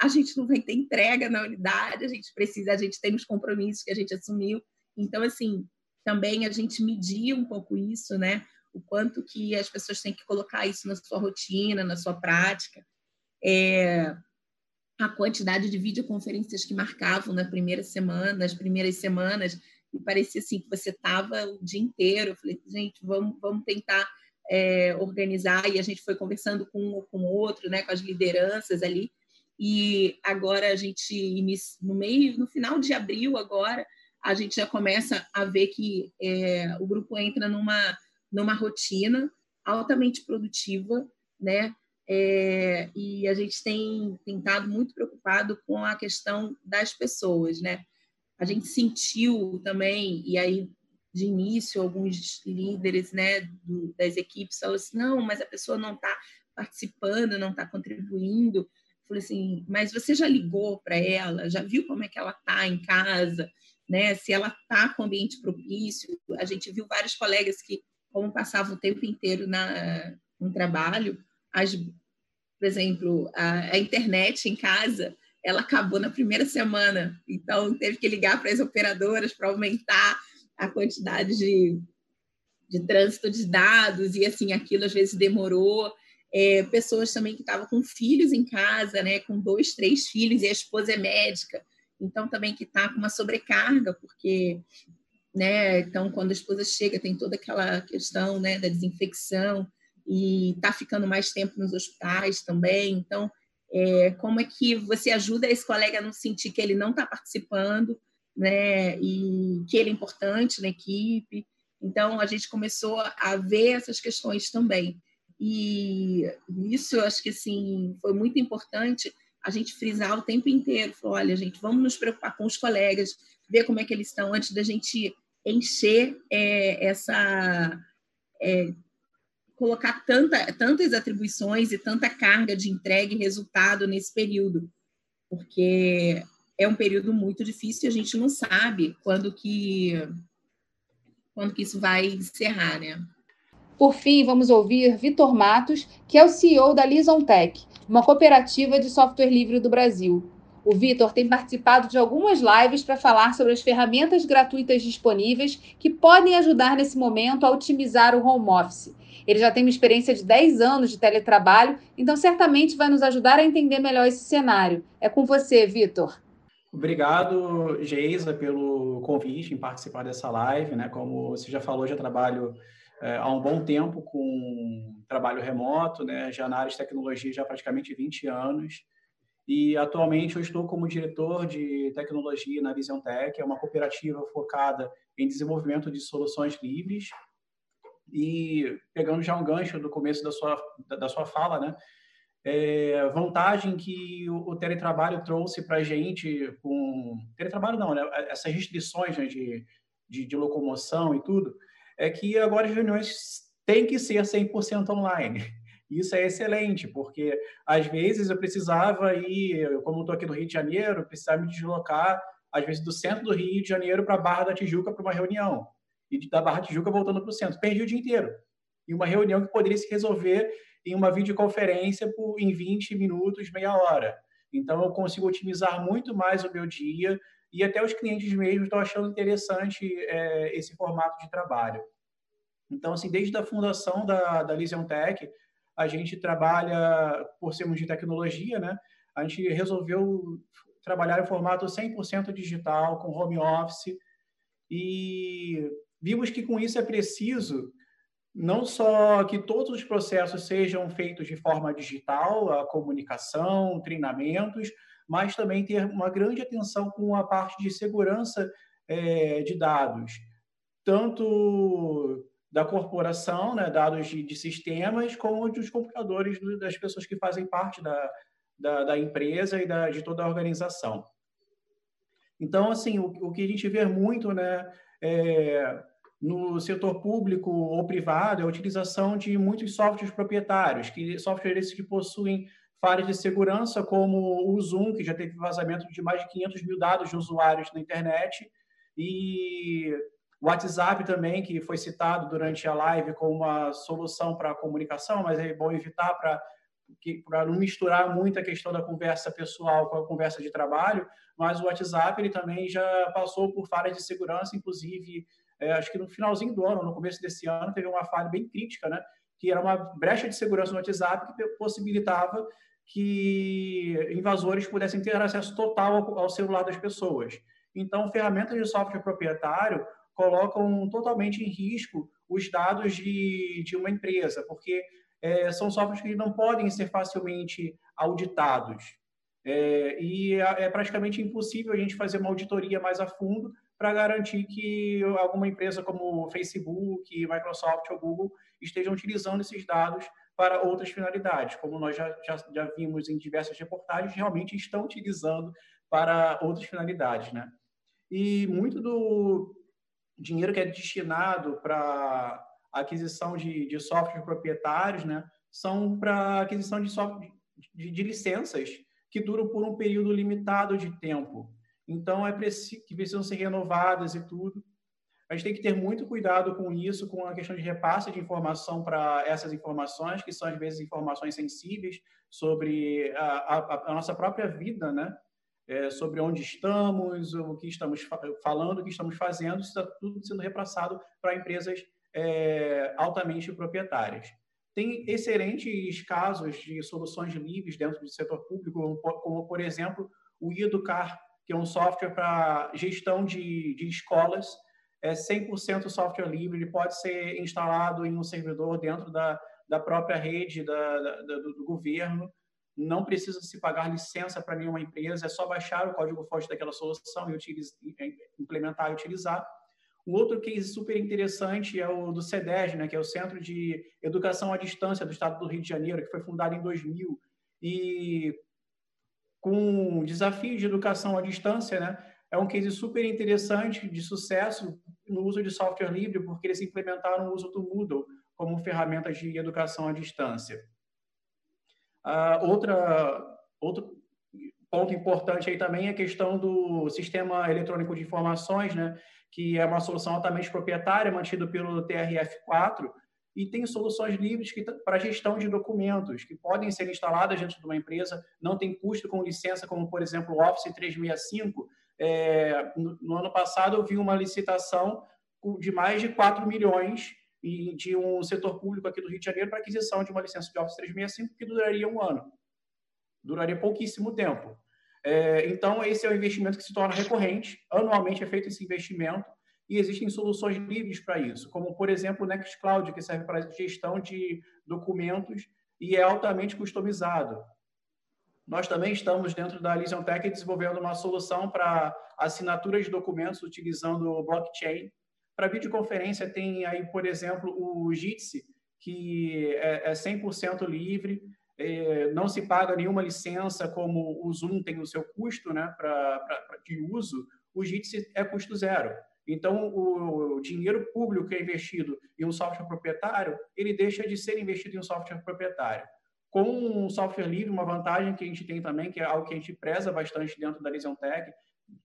a gente não vai ter entrega na unidade, a gente precisa, a gente tem os compromissos que a gente assumiu. Então, assim, também a gente medir um pouco isso, né? O quanto que as pessoas têm que colocar isso na sua rotina, na sua prática. É, a quantidade de videoconferências que marcavam na primeira semana, nas primeiras semanas, e parecia assim que você estava o dia inteiro. Eu falei, gente, vamos, vamos tentar é, organizar e a gente foi conversando com um com outro, né, com as lideranças ali. E agora a gente no meio, no final de abril agora a gente já começa a ver que é, o grupo entra numa numa rotina altamente produtiva, né? É, e a gente tem tentado muito preocupado com a questão das pessoas, né? A gente sentiu também, e aí de início, alguns líderes né, do, das equipes falaram assim: não, mas a pessoa não está participando, não está contribuindo. Falei assim: mas você já ligou para ela? Já viu como é que ela está em casa? Né? Se ela está com ambiente propício? A gente viu vários colegas que, como passavam o tempo inteiro na, no trabalho, as, por exemplo, a, a internet em casa ela acabou na primeira semana, então teve que ligar para as operadoras para aumentar a quantidade de, de trânsito de dados e assim aquilo às vezes demorou. É, pessoas também que estavam com filhos em casa, né, com dois, três filhos e a esposa é médica, então também que está com uma sobrecarga porque, né, então quando a esposa chega tem toda aquela questão, né, da desinfecção e está ficando mais tempo nos hospitais também, então é, como é que você ajuda esse colega a não sentir que ele não está participando né? E que ele é importante na equipe. Então a gente começou a ver essas questões também. E isso eu acho que assim foi muito importante a gente frisar o tempo inteiro. Falou, olha, gente, vamos nos preocupar com os colegas, ver como é que eles estão antes da gente encher é, essa é, colocar tanta, tantas atribuições e tanta carga de entrega e resultado nesse período, porque é um período muito difícil e a gente não sabe quando que quando que isso vai encerrar, né? Por fim, vamos ouvir Vitor Matos, que é o CEO da Lisontech, uma cooperativa de software livre do Brasil. O Vitor tem participado de algumas lives para falar sobre as ferramentas gratuitas disponíveis que podem ajudar nesse momento a otimizar o home office. Ele já tem uma experiência de 10 anos de teletrabalho, então certamente vai nos ajudar a entender melhor esse cenário. É com você, Vitor. Obrigado, Geisa, pelo convite em participar dessa live. Né? Como você já falou, já trabalho é, há um bom tempo com trabalho remoto, né? já na área de tecnologia já há praticamente 20 anos. E atualmente eu estou como diretor de tecnologia na Vision Tech, é uma cooperativa focada em desenvolvimento de soluções livres. E pegando já um gancho do começo da sua, da sua fala, né? é, vantagem que o, o teletrabalho trouxe para a gente com teletrabalho não, né? Essas restrições né, de, de, de, locomoção e tudo, é que agora as reuniões têm que ser 100% online. Isso é excelente, porque às vezes eu precisava ir, como estou aqui no Rio de Janeiro, precisava me deslocar, às vezes, do centro do Rio de Janeiro para a Barra da Tijuca para uma reunião. E da Barra Tijuca voltando para o centro. Perdi o dia inteiro. E uma reunião que poderia se resolver em uma videoconferência por, em 20 minutos, meia hora. Então, eu consigo otimizar muito mais o meu dia e até os clientes mesmos estão achando interessante é, esse formato de trabalho. Então, assim, desde a fundação da, da Lysion Tech, a gente trabalha, por sermos de tecnologia, né? A gente resolveu trabalhar em formato 100% digital, com home office, e vimos que com isso é preciso não só que todos os processos sejam feitos de forma digital, a comunicação, treinamentos, mas também ter uma grande atenção com a parte de segurança é, de dados, tanto da corporação, né, dados de, de, sistemas, como dos computadores das pessoas que fazem parte da, da, da empresa e da, de toda a organização. Então, assim, o, o que a gente vê muito, né, é, no setor público ou privado é a utilização de muitos softwares proprietários, que softwares que possuem falhas de segurança, como o Zoom, que já teve vazamento de mais de 500 mil dados de usuários na internet, e o WhatsApp também, que foi citado durante a live como uma solução para a comunicação, mas é bom evitar para para não misturar muito a questão da conversa pessoal com a conversa de trabalho, mas o WhatsApp ele também já passou por falhas de segurança, inclusive é, acho que no finalzinho do ano, no começo desse ano, teve uma falha bem crítica, né? que era uma brecha de segurança no WhatsApp que possibilitava que invasores pudessem ter acesso total ao celular das pessoas. Então, ferramentas de software proprietário colocam totalmente em risco os dados de, de uma empresa, porque é, são softwares que não podem ser facilmente auditados. É, e é, é praticamente impossível a gente fazer uma auditoria mais a fundo para garantir que alguma empresa como Facebook, Microsoft ou Google estejam utilizando esses dados para outras finalidades, como nós já, já, já vimos em diversas reportagens, realmente estão utilizando para outras finalidades, né? E muito do dinheiro que é destinado para aquisição de, de softwares proprietários, né, são para aquisição de, software, de, de licenças que duram por um período limitado de tempo. Então, é preciso, que precisam ser renovadas e tudo. A gente tem que ter muito cuidado com isso, com a questão de repasse de informação para essas informações, que são, às vezes, informações sensíveis sobre a, a, a nossa própria vida, né? É, sobre onde estamos, o que estamos falando, o que estamos fazendo, está tudo sendo repassado para empresas é, altamente proprietárias. Tem excelentes casos de soluções livres dentro do setor público, como por exemplo, o Educar, que é um software para gestão de, de escolas, é 100% software livre, ele pode ser instalado em um servidor dentro da, da própria rede da, da, do, do, governo, não precisa se pagar licença para nenhuma empresa, é só baixar o código-fonte daquela solução e implementar e utilizar. Um outro case super interessante é o do CEDES, né, que é o Centro de Educação à Distância do Estado do Rio de Janeiro, que foi fundado em 2000 e com desafios de educação à distância, né? É um case super interessante de sucesso no uso de software livre, porque eles implementaram o uso do Moodle como ferramenta de educação à distância. Uh, outra, outro ponto importante aí também é a questão do sistema eletrônico de informações, né? que é uma solução altamente proprietária, mantido pelo TRF4, e tem soluções livres para gestão de documentos, que podem ser instaladas dentro de uma empresa, não tem custo com licença, como, por exemplo, o Office 365. É, no, no, ano passado, eu vi uma licitação de mais de 4 milhões de um setor público aqui do Rio de Janeiro para aquisição de uma licença de Office 365 que duraria um ano. Duraria pouquíssimo tempo. É, então, esse é um investimento que se torna recorrente. Anualmente é feito esse investimento e existem soluções livres para isso, como, por exemplo, o Nextcloud, que serve para gestão de documentos e é altamente customizado. Nós também estamos, dentro da Elysium Tech, desenvolvendo uma solução para assinatura de documentos utilizando o blockchain. Para videoconferência, tem aí, por exemplo, o Jitsi, que é 100% é livre, é, não se paga nenhuma licença, como o Zoom tem o seu custo né, pra, pra, de uso, o Jitsi é custo zero. Então, o dinheiro público que é investido em um software proprietário, ele deixa de ser investido em um software proprietário. Com um software livre, uma vantagem que a gente tem também, que é algo que a gente preza bastante dentro da Lision Tech,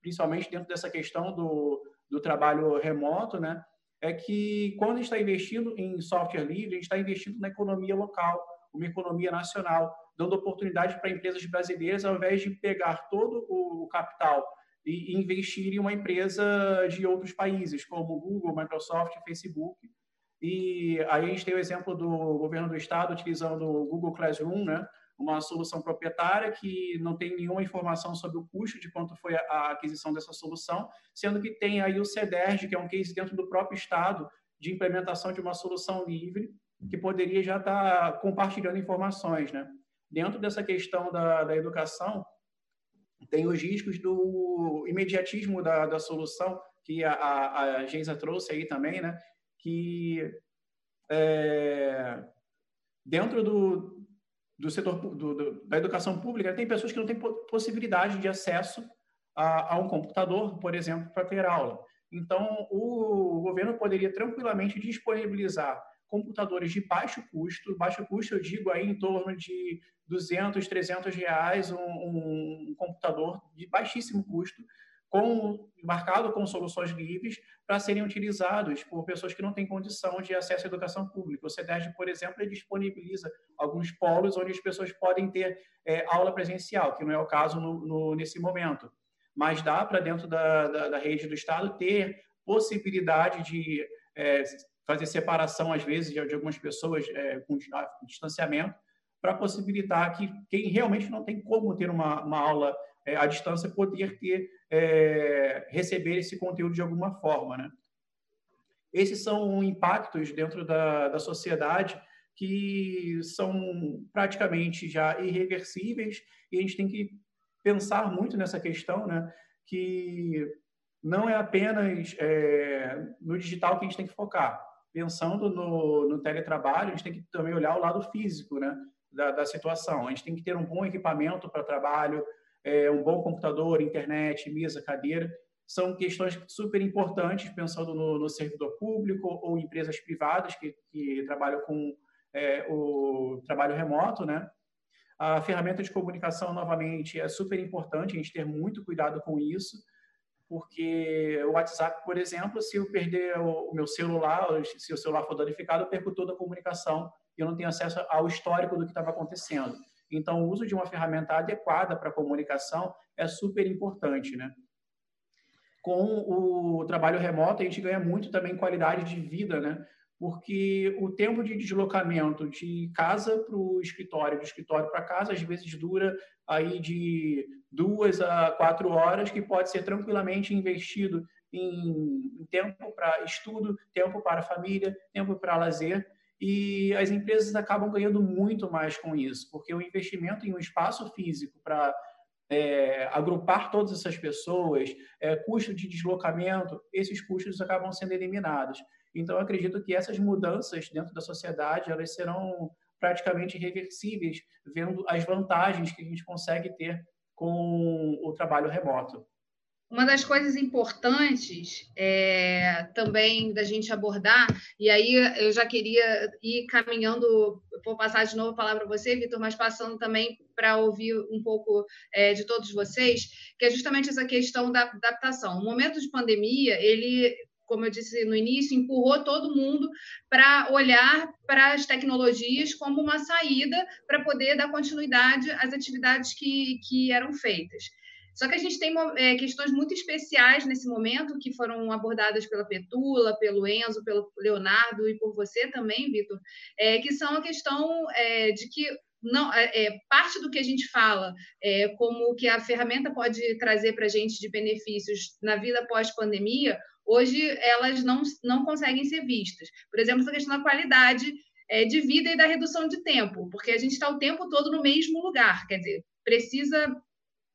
principalmente dentro dessa questão do, do trabalho remoto, né? é que quando a gente está investindo em software livre, a gente está investindo na economia local, uma economia nacional, dando oportunidade para empresas brasileiras, ao invés de pegar todo o capital e investir em uma empresa de outros países, como Google, Microsoft, Facebook. E aí a gente tem o exemplo do governo do estado utilizando o Google Classroom, né? uma solução proprietária que não tem nenhuma informação sobre o custo de quanto foi a aquisição dessa solução, sendo que tem aí o CEDERJ, que é um case dentro do próprio estado de implementação de uma solução livre, que poderia já estar compartilhando informações. Né? Dentro dessa questão da, da educação, tem os riscos do imediatismo da, da solução, que a, a, a Geisa trouxe aí também, né? que é, dentro do, do setor do, do, da educação pública, tem pessoas que não têm possibilidade de acesso a, a um computador, por exemplo, para ter aula. Então, o governo poderia tranquilamente disponibilizar computadores de baixo custo, baixo custo eu digo aí em torno de 200, 300 reais um, um computador de baixíssimo custo, com, marcado com soluções livres para serem utilizados por pessoas que não têm condição de acesso à educação pública. O CEDERJ, por exemplo, disponibiliza alguns polos onde as pessoas podem ter é, aula presencial, que não é o caso no, no, nesse momento. Mas dá para, dentro da, da, da, rede do Estado, ter possibilidade de é, fazer separação, às vezes, de, algumas pessoas é, com distanciamento, para possibilitar que quem realmente não tem como ter uma, uma aula é, à distância poder ter é, receber esse conteúdo de alguma forma, né? Esses são impactos dentro da, da sociedade que são praticamente já irreversíveis e a gente tem que pensar muito nessa questão, né? Que não é apenas é, no digital que a gente tem que focar pensando no, no teletrabalho, a gente tem que também olhar o lado físico né, da, da situação. A gente tem que ter um bom equipamento para trabalho, é, um bom computador, internet, mesa, cadeira. São questões super importantes, pensando no, no servidor público ou empresas privadas que, que trabalham com é, o trabalho remoto, né? A ferramenta de comunicação, novamente, é super importante, a gente ter muito cuidado com isso porque o WhatsApp, por exemplo, se eu perder o, meu celular, se o celular for danificado, eu perco toda a comunicação e eu não tenho acesso ao histórico do que estava acontecendo. Então, o uso de uma ferramenta adequada para comunicação é super importante, né? Com o trabalho remoto, a gente ganha muito também qualidade de vida, né? Porque o tempo de deslocamento de casa para o escritório, do escritório para casa, às vezes dura aí de duas a quatro horas, que pode ser tranquilamente investido em tempo para estudo, tempo para família, tempo para lazer. E as empresas acabam ganhando muito mais com isso, porque o investimento em um espaço físico para é, agrupar todas essas pessoas, é, custo de deslocamento, esses custos acabam sendo eliminados. Então, acredito que essas mudanças dentro da sociedade elas serão praticamente irreversíveis, vendo as vantagens que a gente consegue ter com o trabalho remoto. Uma das coisas importantes é, também da gente abordar, e aí eu já queria ir caminhando, vou passar de novo a palavra para você, Vitor, mas passando também para ouvir um pouco é, de todos vocês, que é justamente essa questão da adaptação. O momento de pandemia, ele como eu disse no início, empurrou todo mundo para olhar para as tecnologias como uma saída para poder dar continuidade às atividades que, que eram feitas. Só que a gente tem é, questões muito especiais nesse momento que foram abordadas pela Petula, pelo Enzo, pelo Leonardo e por você também, Vitor, é, que são a questão é, de que não é, é, parte do que a gente fala é, como que a ferramenta pode trazer para a gente de benefícios na vida pós-pandemia, hoje elas não, não conseguem ser vistas. Por exemplo, essa questão da qualidade é, de vida e da redução de tempo, porque a gente está o tempo todo no mesmo lugar, quer dizer, precisa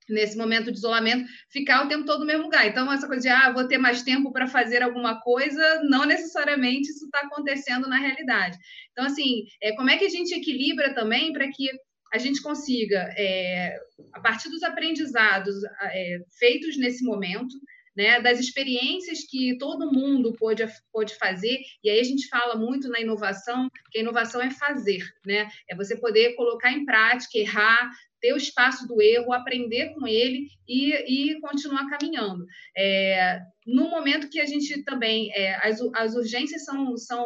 nesse momento de isolamento, ficar o tempo todo no mesmo lugar. Então, essa coisa de, ah, vou ter mais tempo para fazer alguma coisa, não necessariamente isso está acontecendo na realidade. Então, assim, é, como é que a gente equilibra também para que a gente consiga, é, a partir dos aprendizados é, feitos nesse momento, né, das experiências que todo mundo pôde, pôde fazer, e aí a gente fala muito na inovação, que a inovação é fazer, né? É você poder colocar em prática, errar, ter o espaço do erro, aprender com ele e, e continuar caminhando. É, no momento que a gente também, é, as, as urgências são, são,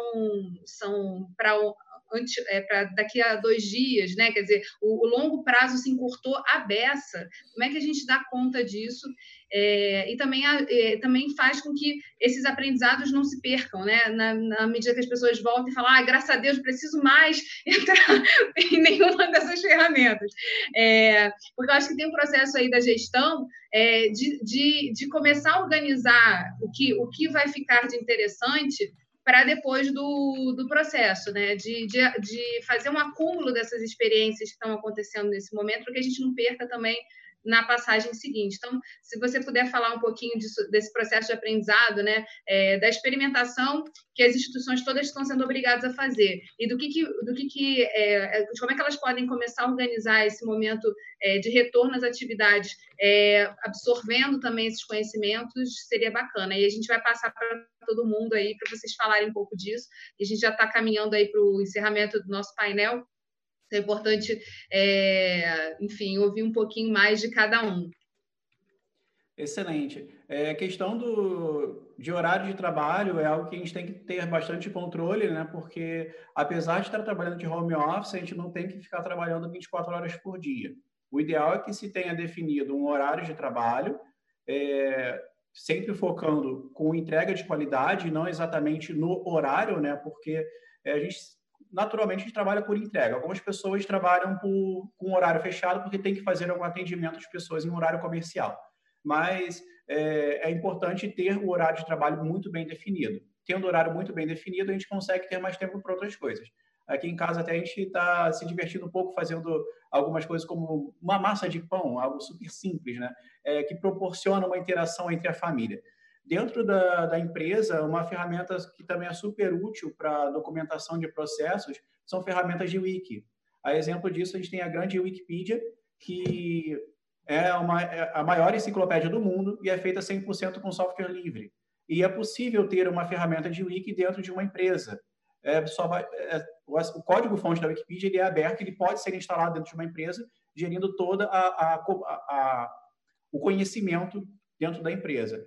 são para é, para daqui a dois dias, né? Quer dizer, o, o, longo prazo se encurtou a beça. Como é que a gente dá conta disso? É, e também, é, também faz com que esses aprendizados não se percam, né? Na, na medida que as pessoas voltam e falam, ah, graças a Deus, preciso mais *laughs* entrar em nenhuma dessas ferramentas. É, porque eu acho que tem um processo aí da gestão é, de, de, de começar a organizar o que, o que vai ficar de interessante para depois do, do processo, né? De, de, de fazer um acúmulo dessas experiências que estão acontecendo nesse momento, para que a gente não perca também na passagem seguinte. Então, se você puder falar um pouquinho disso, desse processo de aprendizado, né, é, da experimentação que as instituições todas estão sendo obrigadas a fazer e do que, que do que, que é, é de como é que elas podem começar a organizar esse momento é, de retorno às atividades, é, absorvendo também esses conhecimentos, seria bacana. E a gente vai passar para todo mundo aí para vocês falarem um pouco disso. E a gente já está caminhando aí para o encerramento do nosso painel. É importante, é, enfim, ouvir um pouquinho mais de cada um. Excelente. É, a questão do, de horário de trabalho é algo que a gente tem que ter bastante controle, né? Porque apesar de estar trabalhando de home office, a gente não tem que ficar trabalhando 24 horas por dia. O ideal é que se tenha definido um horário de trabalho, é, sempre focando com entrega de qualidade, não exatamente no horário, né? Porque é, a gente naturalmente a gente trabalha por entrega. Algumas pessoas trabalham por, com horário fechado porque tem que fazer algum atendimento de pessoas em horário comercial. Mas é, é importante ter o horário de trabalho muito bem definido. Tendo o horário muito bem definido, a gente consegue ter mais tempo para outras coisas. Aqui em casa até a gente está se divertindo um pouco fazendo algumas coisas como uma massa de pão, algo super simples, né? É, que proporciona uma interação entre a família. Dentro da, da empresa, uma ferramenta que também é super útil para documentação de processos são ferramentas de wiki. A exemplo disso, a gente tem a grande Wikipedia, que é, uma, é a maior enciclopédia do mundo e é feita 100% com software livre. E é possível ter uma ferramenta de wiki dentro de uma empresa. É, só é, o código-fonte da Wikipedia ele é aberto, ele pode ser instalado dentro de uma empresa, gerindo toda a, a, a, a o conhecimento dentro da empresa.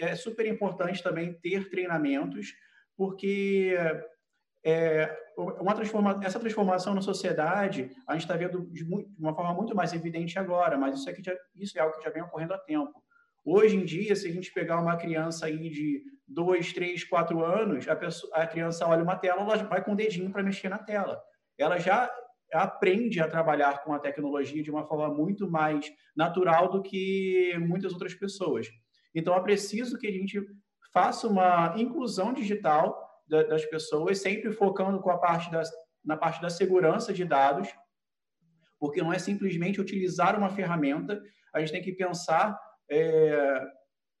É super importante também ter treinamentos, porque é, uma transforma, essa transformação na sociedade a gente está vendo de, de, uma forma muito mais evidente agora, mas isso, aqui já, isso é algo que já vem ocorrendo há tempo. Hoje em dia, se a gente pegar uma criança aí de dois, três, quatro anos, a, pessoa, a criança olha uma tela, ela vai com o dedinho para mexer na tela. Ela já aprende a trabalhar com a tecnologia de uma forma muito mais natural do que muitas outras pessoas. Então, é preciso que a gente faça uma inclusão digital das pessoas, sempre focando com a parte das, na parte da segurança de dados, porque não é simplesmente utilizar uma ferramenta, a gente tem que pensar é,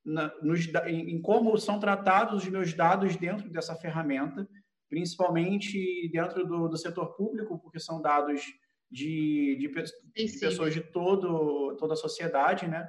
na, nos, em, em como são tratados os meus dados dentro dessa ferramenta, principalmente dentro do, do setor público, porque são dados de, de, de pessoas de todo, toda a sociedade, né?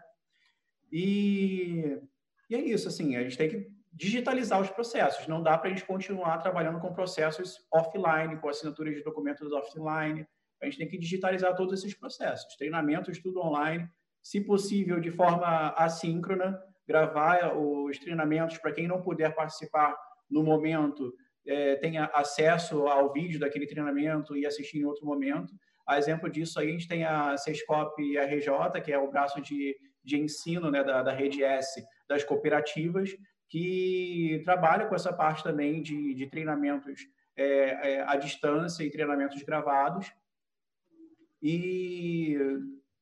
E, e é isso, assim, a gente tem que digitalizar os processos. Não dá para a gente continuar trabalhando com processos offline, com assinaturas de documentos offline. A gente tem que digitalizar todos esses processos, treinamentos, tudo online, se possível de forma assíncrona, gravar os treinamentos para quem não puder participar no momento é, tenha acesso ao vídeo daquele treinamento e assistir em outro momento. A exemplo disso, aí, a gente tem a Sescop RJ, que é o braço de, de ensino né, da, da rede S das cooperativas, que trabalha com essa parte também de, de treinamentos é, é, à distância e treinamentos gravados. E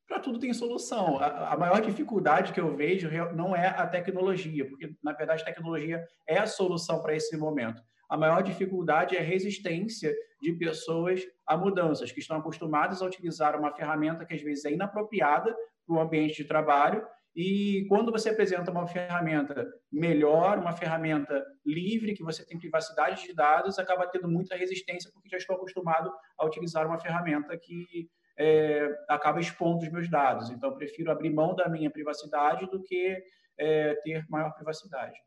para tudo tem solução. A, a, maior dificuldade que eu vejo não é a tecnologia, porque, na verdade, a tecnologia é a solução para esse momento a maior dificuldade é a resistência de pessoas a mudanças, que estão acostumadas a utilizar uma ferramenta que às vezes é inapropriada para o ambiente de trabalho. E quando você apresenta uma ferramenta melhor, uma ferramenta livre, que você tem privacidade de dados, acaba tendo muita resistência, porque já estou acostumado a utilizar uma ferramenta que é, acaba expondo os meus dados. Então, prefiro abrir mão da minha privacidade do que é, ter maior privacidade.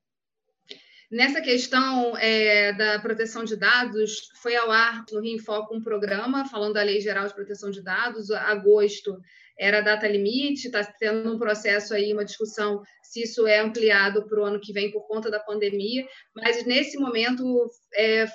Nessa questão é, da proteção de dados, foi ao ar no Rio em Foco um programa falando da Lei Geral de Proteção de Dados, agosto, era a data limite, está tendo um processo aí, uma discussão se isso é ampliado para o ano que vem por conta da pandemia, mas nesse momento é,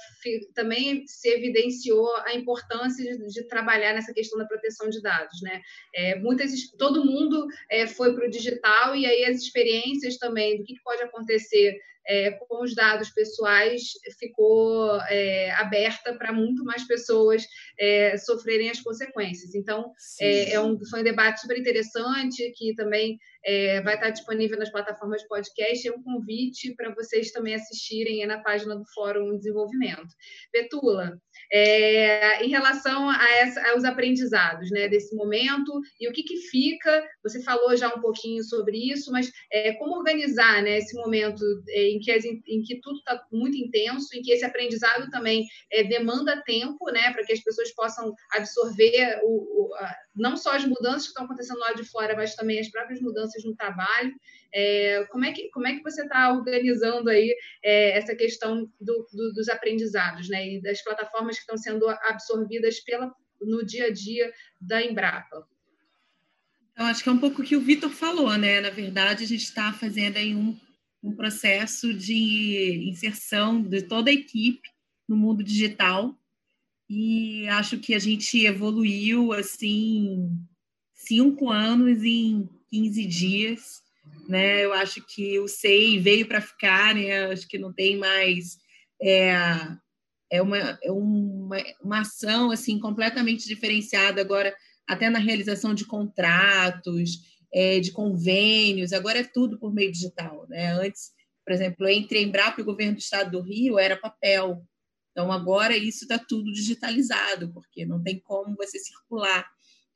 também se evidenciou a importância de, de, trabalhar nessa questão da proteção de dados, né? É, muitas, todo mundo é, foi para o digital e aí as experiências também do que, que pode acontecer é, com os dados pessoais ficou é, aberta para muito mais pessoas é, sofrerem as consequências. Então, é, é, um, foi um debate super interessante que também é, vai estar disponível nas plataformas podcast. É um convite para vocês também assistirem na página do Fórum Desenvolvimento. Petula, é, em relação a essa, aos aprendizados né, desse momento e o que, que fica, você falou já um pouquinho sobre isso, mas é, como organizar né, esse momento é, em, que, as, em que tudo está muito intenso, em que esse aprendizado também é, demanda tempo né, para que as pessoas possam absorver o, o, a, não só as mudanças que estão acontecendo lá de fora, mas também as próprias mudanças no trabalho. É, como, é que, como é que você está organizando aí é, essa questão do, do, dos aprendizados né, e das plataformas que estão sendo absorvidas pela, no dia a dia da Embrapa? Eu acho que é um pouco o que o Vitor falou, né? Na verdade, a gente está fazendo aí um, um processo de inserção de toda a equipe no mundo digital e acho que a gente evoluiu assim cinco anos em 15 dias né? Eu acho que o SEI veio para ficar, né? Acho que não tem mais é, é, uma, é uma, uma ação assim completamente diferenciada agora até na realização de contratos, é, de convênios, agora é tudo por meio digital, né? Antes, por exemplo, entre Embrapa e o governo do estado do Rio era papel. Então agora isso está tudo digitalizado, porque não tem como você circular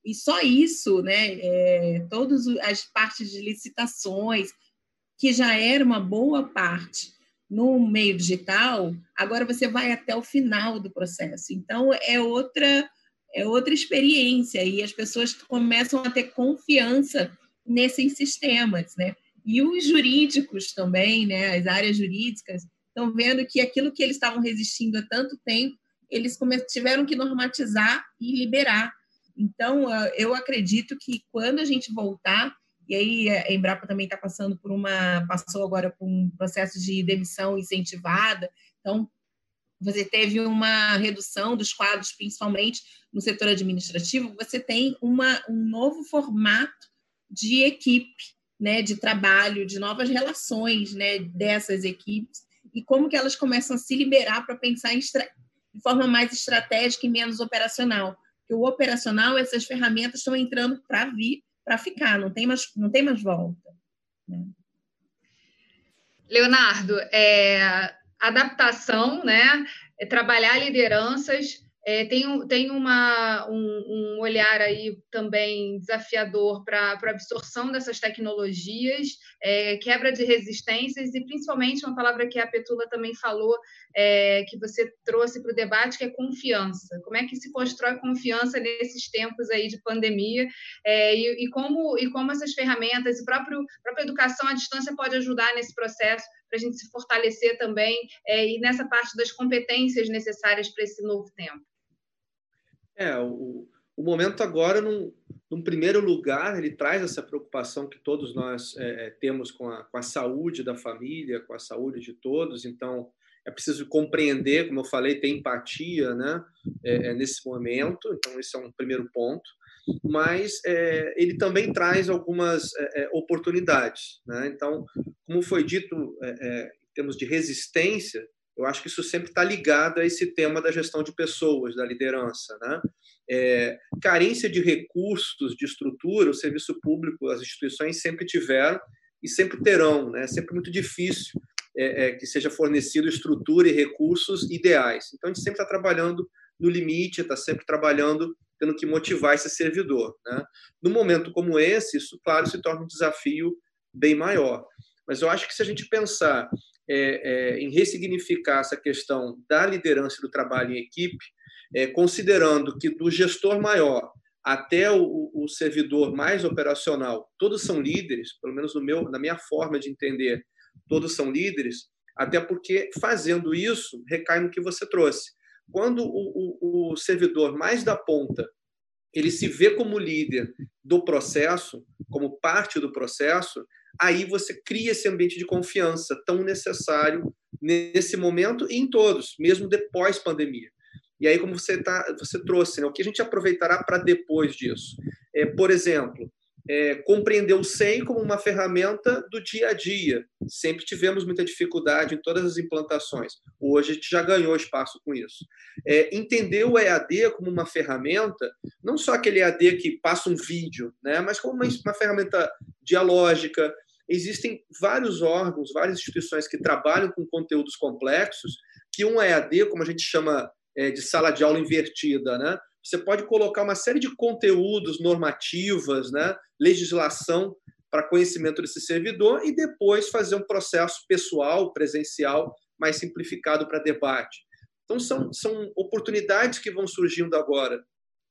e só isso, né, é, todas as partes de licitações, que já era uma boa parte no meio digital, agora você vai até o final do processo. Então, é outra, é outra experiência e as pessoas começam a ter confiança nesses sistemas, né? E os jurídicos também, né, as áreas jurídicas, estão vendo que aquilo que eles estavam resistindo há tanto tempo, eles tiveram que normatizar e liberar então, eu acredito que quando a gente voltar, e aí a Embrapa também está passando por uma, passou agora por um processo de demissão incentivada, então você teve uma redução dos quadros, principalmente no setor administrativo, você tem uma, um novo formato de equipe, né, de trabalho, de novas relações né, dessas equipes, e como que elas começam a se liberar para pensar em, de forma mais estratégica e menos operacional que o operacional, essas ferramentas estão entrando para vir, para ficar, não tem mais, não tem mais volta. Né? Leonardo, é, adaptação, né? É trabalhar lideranças é, tem tem uma, um, um, olhar aí também desafiador para a absorção dessas tecnologias, é, quebra de resistências e principalmente uma palavra que a Petula também falou, é, que você trouxe para o debate, que é confiança. Como é que se constrói confiança nesses tempos aí de pandemia é, e, e, como, e como essas ferramentas e próprio, própria educação à distância pode ajudar nesse processo para a gente se fortalecer também é, e nessa parte das competências necessárias para esse novo tempo. É, o, o momento agora, num, num, primeiro lugar, ele traz essa preocupação que todos nós é, é, temos com a, com a saúde da família, com a saúde de todos. Então, é preciso compreender, como eu falei, ter empatia né, é, é nesse momento. Então, esse é um primeiro ponto. Mas é, ele também traz algumas é, oportunidades. Né? Então, como foi dito, em termos de resistência, eu acho que isso sempre está ligado a esse tema da gestão de pessoas, da liderança. Né? É, carência de recursos, de estrutura, o serviço público, as instituições sempre tiveram e sempre terão. Né? É sempre muito difícil é, é, que seja fornecido estrutura e recursos ideais. Então, a gente sempre está trabalhando no limite, está sempre trabalhando tendo que motivar esse servidor. Né? No momento como esse, isso, claro, se torna um desafio bem maior. Mas eu acho que se a gente pensar é, é, em ressignificar essa questão da liderança do trabalho em equipe, é, considerando que do gestor maior até o, o, servidor mais operacional, todos são líderes, pelo menos no meu, na minha forma de entender, todos são líderes, até porque fazendo isso recai no que você trouxe. Quando o, o servidor mais da ponta ele se vê como líder do processo, como parte do processo, aí você cria esse ambiente de confiança tão necessário nesse momento e em todos, mesmo depois pandemia. E aí, como você, tá, você trouxe, né, o que a gente aproveitará para depois disso? É, por exemplo, é, compreender o SEM como uma ferramenta do dia a dia. Sempre tivemos muita dificuldade em todas as implantações. Hoje a gente já ganhou espaço com isso. É, entender o EAD como uma ferramenta, não só aquele EAD que passa um vídeo, né, mas como uma, uma ferramenta dialógica. Existem vários órgãos, várias instituições que trabalham com conteúdos complexos, que um EAD, como a gente chama é, de sala de aula invertida, né? Você pode colocar uma série de conteúdos normativas, né? legislação para conhecimento desse servidor e depois fazer um processo pessoal, presencial, mais simplificado para debate. Então, são, são oportunidades que vão surgindo agora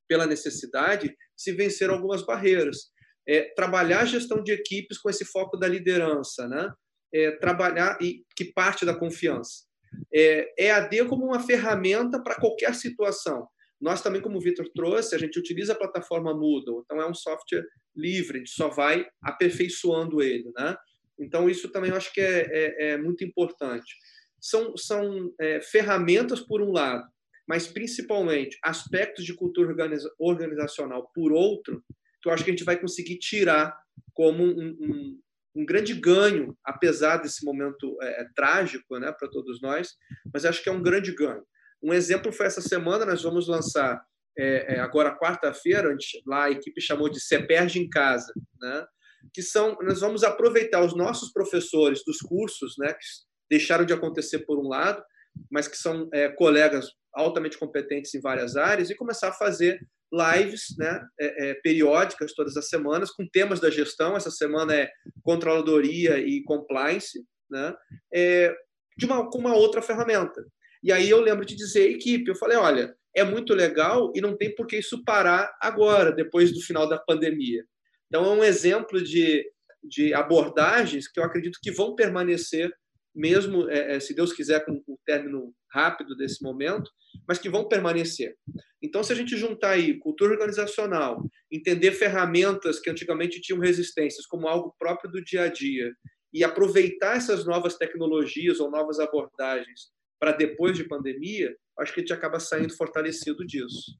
pela necessidade de se vencer algumas barreiras. É, trabalhar a gestão de equipes com esse foco da liderança, né? É, trabalhar e que parte da confiança. É, EAD como uma ferramenta para qualquer situação. Nós também, como o Vitor trouxe, a gente utiliza a plataforma Moodle, então é um software livre, a gente só vai aperfeiçoando ele. Né? Então, isso também eu acho que é, é, é muito importante. São, são é, ferramentas, por um lado, mas principalmente aspectos de cultura organiza organizacional, por outro, que eu acho que a gente vai conseguir tirar como um, um, um grande ganho, apesar desse momento é, é trágico né, para todos nós, mas acho que é um grande ganho. Um exemplo foi essa semana, nós vamos lançar é, é, agora quarta-feira, lá a equipe chamou de Se Perde em Casa, né? que são, nós vamos aproveitar os nossos professores dos cursos, né, que deixaram de acontecer por um lado, mas que são é, colegas altamente competentes em várias áreas, e começar a fazer lives né, é, é, periódicas todas as semanas com temas da gestão. Essa semana é controladoria e compliance, né, é, de uma, com uma outra ferramenta. E aí eu lembro de dizer equipe, eu falei, olha, é muito legal e não tem por que isso parar agora, depois do final da pandemia. Então é um exemplo de, de abordagens que eu acredito que vão permanecer mesmo, é, é se Deus quiser, com o término rápido desse momento, mas que vão permanecer. Então, se a gente juntar aí cultura organizacional, entender ferramentas que antigamente tinham resistências como algo próprio do dia a dia, e aproveitar essas novas tecnologias ou novas abordagens para depois de pandemia, acho que a gente acaba saindo fortalecido disso.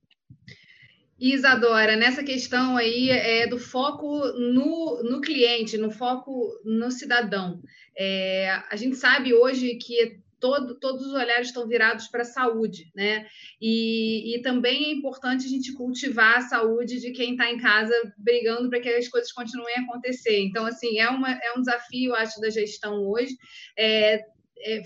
Isadora, nessa questão aí é do foco no, no cliente, no foco no cidadão. É, a gente sabe hoje que todo, todos os olhares estão virados para a saúde, né? E, e, também é importante a gente cultivar a saúde de quem está em casa brigando para que as coisas continuem a acontecer. Então, assim, é, uma, é um desafio, acho, da gestão hoje. É, é,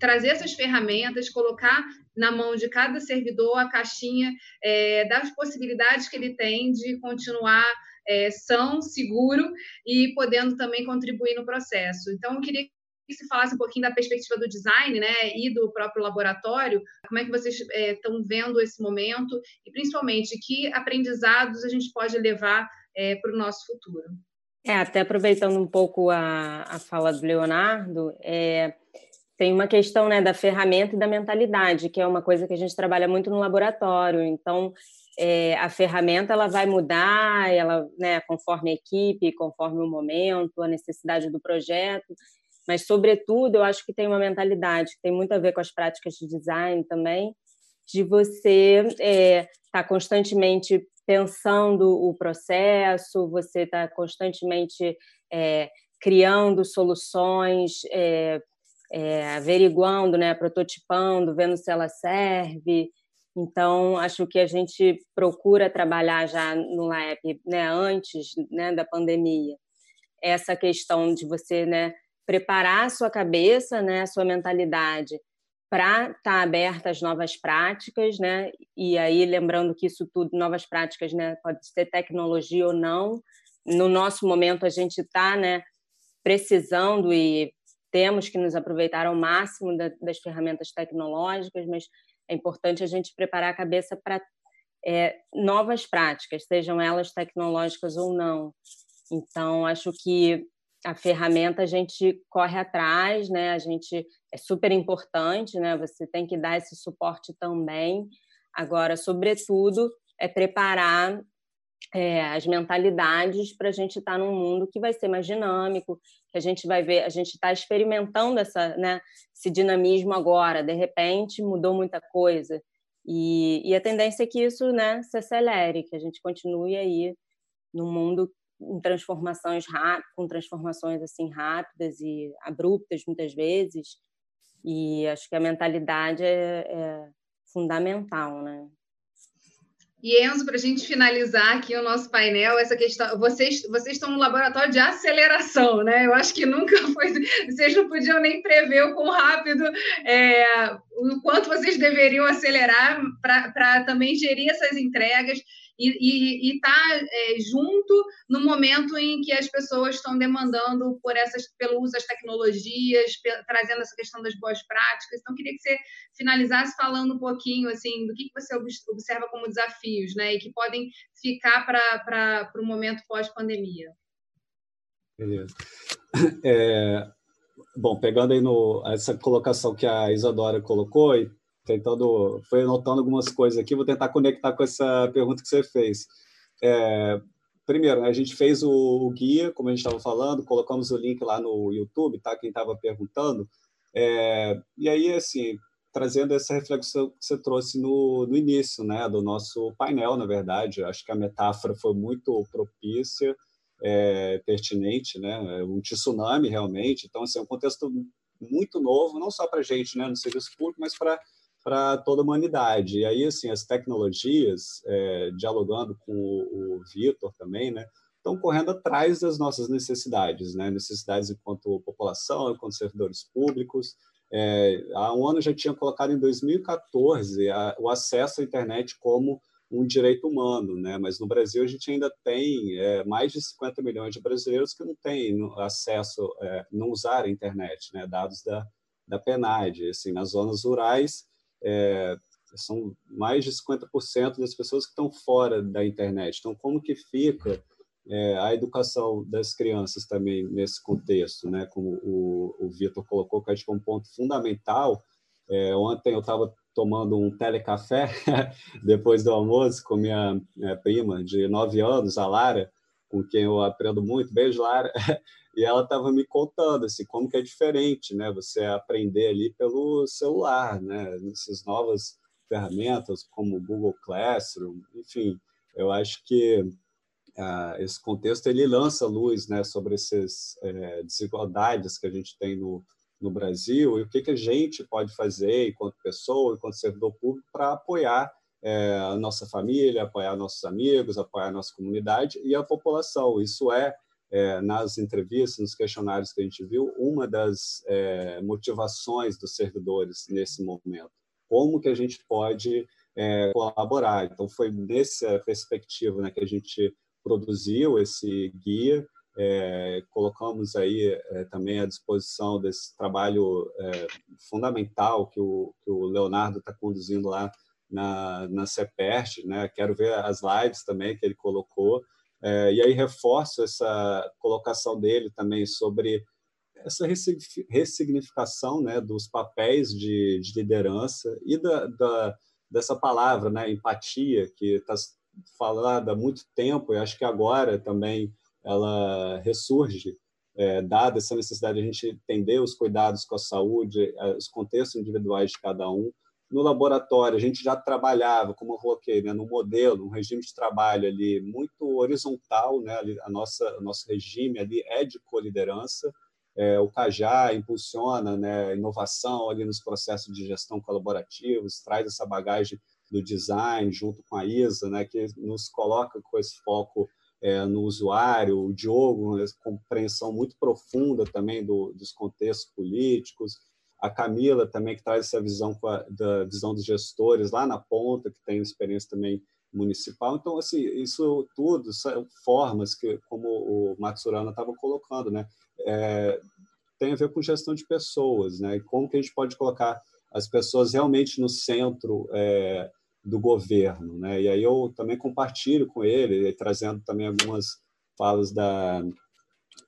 trazer essas ferramentas, colocar na mão de cada servidor a caixinha é, das possibilidades que ele tem de continuar é, são, seguro e podendo também contribuir no processo. Então, eu queria que se falasse um pouquinho da perspectiva do design, né, e do próprio laboratório, como é que vocês estão é, vendo esse momento e, principalmente, que aprendizados a gente pode levar é, para o nosso futuro. É, até aproveitando um pouco a, a fala do Leonardo, é, tem uma questão né, da ferramenta e da mentalidade, que é uma coisa que a gente trabalha muito no laboratório. Então, é, a ferramenta ela vai mudar, ela, né, conforme a equipe, conforme o momento, a necessidade do projeto, mas, sobretudo, eu acho que tem uma mentalidade que tem muito a ver com as práticas de design também, de você estar é, tá constantemente pensando o processo, você está constantemente é, criando soluções, é, é, averiguando, né, prototipando, vendo se ela serve. Então, acho que a gente procura trabalhar já no lab, né, antes né, da pandemia, essa questão de você né, preparar a sua cabeça, né, a sua mentalidade para estar tá aberta às novas práticas, né? E aí lembrando que isso tudo, novas práticas, né, pode ser tecnologia ou não. No nosso momento a gente está, né, precisando e temos que nos aproveitar ao máximo da, das ferramentas tecnológicas, mas é importante a gente preparar a cabeça para é, novas práticas, sejam elas tecnológicas ou não. Então, acho que a ferramenta a gente corre atrás, né? A gente é super importante, né? Você tem que dar esse suporte também. Agora, sobretudo, é preparar é, as mentalidades para a gente estar tá num mundo que vai ser mais dinâmico, que a gente vai ver, a gente está experimentando essa, né, esse dinamismo agora, de repente mudou muita coisa. E, e a tendência é que isso né, se acelere, que a gente continue aí num mundo em transformações com transformações assim rápidas e abruptas muitas vezes. E acho que a mentalidade é, é fundamental, né? E Enzo, para a gente finalizar aqui o nosso painel, essa questão, vocês, vocês estão no laboratório de aceleração, né? Eu acho que nunca *laughs* foi, vocês não podiam nem prever o quão rápido, é, o quanto vocês deveriam acelerar para também gerir essas entregas e estar tá, é, junto no momento em que as pessoas estão demandando por essas, pelo uso das tecnologias, trazendo essa questão das boas práticas. Então, queria que você finalizasse falando um pouquinho assim do que, que você observa como desafios, né, e que podem ficar para o momento pós-pandemia. Beleza. É, bom, pegando aí no, essa colocação que a Isadora colocou, e tentando, foi anotando algumas coisas aqui, vou tentar conectar com essa pergunta que você fez. É, primeiro, né, a gente fez o, o, guia, como a gente estava falando, colocamos o link lá no YouTube, tá? Quem estava perguntando. É, e aí, assim, trazendo essa reflexão que você trouxe no, no início, né, do nosso painel, na verdade, acho que a metáfora foi muito propícia, é, pertinente, né, um tsunami realmente. Então, assim, é um contexto muito novo, não só para a gente, né, no serviço público, mas para para toda a humanidade. E aí, assim, as tecnologias, é, dialogando com o, o Vitor também, né, estão correndo atrás das nossas necessidades, né, necessidades enquanto população, enquanto servidores públicos. É, a ONU já tinha colocado em 2014 a, o acesso à internet como um direito humano, né? Mas no Brasil a gente ainda tem é, mais de 50 milhões de brasileiros que não têm acesso, é, não usaram a internet, né? Dados da da PNAD, assim, nas zonas rurais é, são mais de 50% das pessoas que estão fora da internet. Então, como que fica é, a educação das crianças também nesse contexto, né? Como o, o Vitor colocou, que acho que é um ponto fundamental. É, ontem eu estava tomando um telecafé *laughs* depois do almoço com minha, minha prima de nove anos, a Lara, com quem eu aprendo muito. Beijo, Lara. *laughs* e ela estava me contando assim como que é diferente, né? Você aprender ali pelo celular, né? Essas novas ferramentas como o Google Classroom, enfim, eu acho que ah, esse contexto ele lança luz, né, sobre essas é, desigualdades que a gente tem no no Brasil e o que que a gente pode fazer enquanto pessoa, enquanto servidor público para apoiar é, a nossa família, apoiar nossos amigos, apoiar a nossa comunidade e a população. Isso é é, nas entrevistas, nos questionários que a gente viu, uma das é, motivações dos servidores nesse momento. Como que a gente pode colaborar? Então, foi nessa perspectiva né, que a gente produziu esse guia, é, colocamos aí é, também à disposição desse trabalho é, fundamental que o, que o Leonardo está conduzindo lá na, na CEPERT, né? quero ver as lives também que ele colocou, é, e aí reforço essa colocação dele também sobre essa ressignificação né, dos papéis de, de liderança e da, da, dessa palavra, né, empatia, que está falada há muito tempo e acho que agora também ela ressurge, é, dada essa necessidade de a gente entender os cuidados com a saúde, os contextos individuais de cada um, no laboratório, a gente já trabalhava, como eu coloquei, né, no modelo, um regime de trabalho ali muito horizontal, né, ali, a nossa, o nosso regime ali é de coliderança, é, o CAJA impulsiona né, inovação ali nos processos de gestão colaborativos, traz essa bagagem do design junto com a ISA, né, que nos coloca com esse foco é, no usuário, o Diogo, uma compreensão muito profunda também do, dos contextos políticos, a Camila também, que traz essa visão a, da visão dos gestores lá na ponta, que tem experiência também municipal. Então, assim, isso tudo são formas que, como o Matsurana estava colocando, né, é, tem a ver com gestão de pessoas, né, e como que a gente pode colocar as pessoas realmente no centro é, do governo, né, e aí eu também compartilho com ele, trazendo também algumas falas da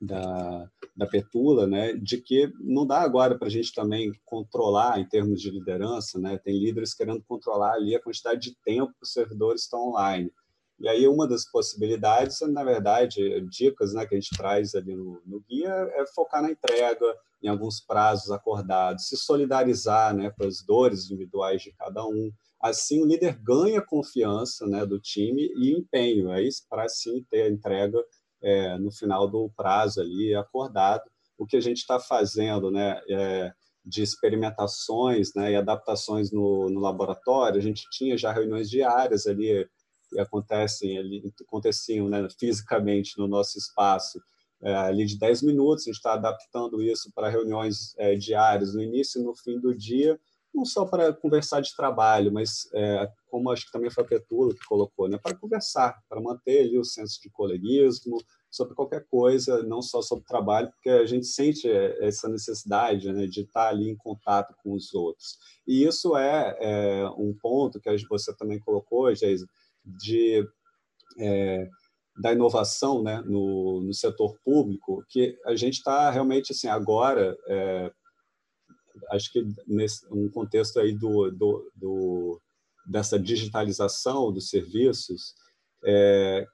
da, da Petula, né, de que não dá agora para a gente também controlar em termos de liderança, né, tem líderes querendo controlar ali a quantidade de tempo que os servidores estão online. E aí uma das possibilidades, na verdade, dicas né, que a gente traz ali no, no guia é focar na entrega, em alguns prazos acordados, se solidarizar né, com as dores individuais de cada um. Assim, o líder ganha confiança né, do time e empenho. Aí para sim ter a entrega é, no final do prazo ali acordado. O que a gente está fazendo, né, é, de experimentações né, e adaptações no, no laboratório, a gente tinha já reuniões diárias ali que acontecem ali, aconteciam né, fisicamente no nosso espaço é, ali de 10 minutos, a gente está adaptando isso para reuniões é, diárias no início e no fim do dia, não só para conversar de trabalho, mas é, como acho que também foi a Petula que colocou, né, para conversar, para manter ali o senso de coleguismo, sobre qualquer coisa, não só sobre trabalho, porque a gente sente é, essa necessidade né, de estar ali em contato com os outros. E isso é, é um ponto que você também colocou, Geisa, de é, da inovação né, no, no setor público, que a gente está realmente assim agora, é, acho que nesse um contexto aí do, do, do, dessa digitalização dos serviços, é,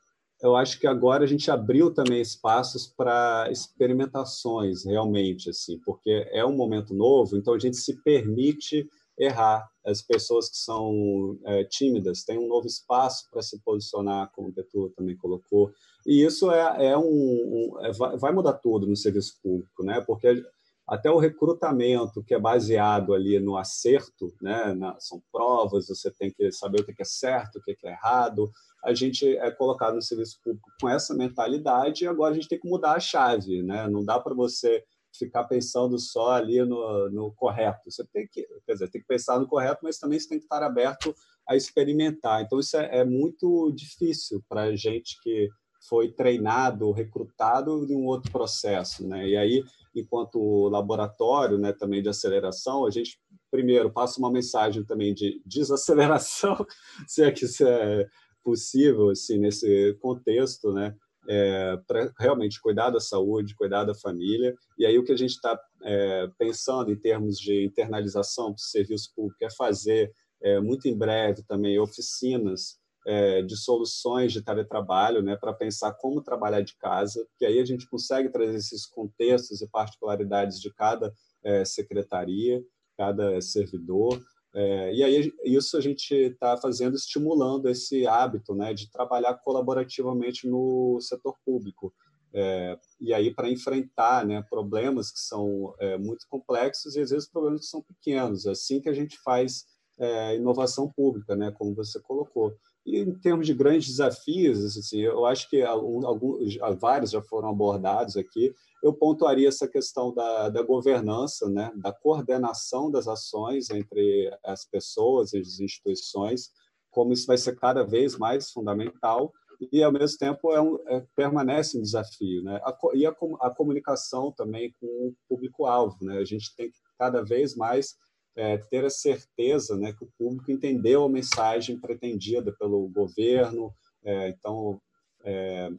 eu acho que agora a gente abriu também espaços para experimentações realmente assim, porque é um momento novo, então a gente se permite errar. As pessoas que são é, tímidas têm um novo espaço para se posicionar, como o Petu também colocou. E isso é, é um, um é, vai mudar tudo no serviço público, né? Porque até o recrutamento que é baseado ali no acerto, né? Na, são provas, você tem que saber o que é certo, o que é errado. A gente é colocado no serviço público com essa mentalidade e agora a gente tem que mudar a chave, né? Não dá para você ficar pensando só ali no, no correto. Você tem que, quer dizer, tem que pensar no correto, mas também você tem que estar aberto a experimentar. Então, isso é, é muito difícil para a gente que foi treinado, recrutado em um outro processo. Né? E aí, enquanto laboratório né, também de aceleração, a gente, primeiro, passa uma mensagem também de desaceleração, *laughs* se é que isso é possível assim, nesse contexto, né? é, para realmente cuidar da saúde, cuidar da família. E aí o que a gente está é, pensando em termos de internalização do serviço público é fazer, é, muito em breve também, oficinas é, de soluções de teletrabalho, né, para pensar como trabalhar de casa, que aí a gente consegue trazer esses contextos e particularidades de cada é, secretaria, cada servidor, é, e aí isso a gente está fazendo, estimulando esse hábito né, de trabalhar colaborativamente no setor público. É, e aí para enfrentar né, problemas que são é, muito complexos e às vezes problemas que são pequenos. É assim que a gente faz é, inovação pública, né, como você colocou. E em termos de grandes desafios, assim, eu acho que alguns, vários já foram abordados aqui, eu pontuaria essa questão da, da governança, né, da coordenação das ações entre as pessoas e as instituições, como isso vai ser cada vez mais fundamental e, ao mesmo tempo, é um, é, permanece um desafio. Né? A, e a, a comunicação também com o público-alvo. Né? A gente tem que cada vez mais é, ter a certeza né, que o público entendeu a mensagem pretendida pelo governo. É, então, é,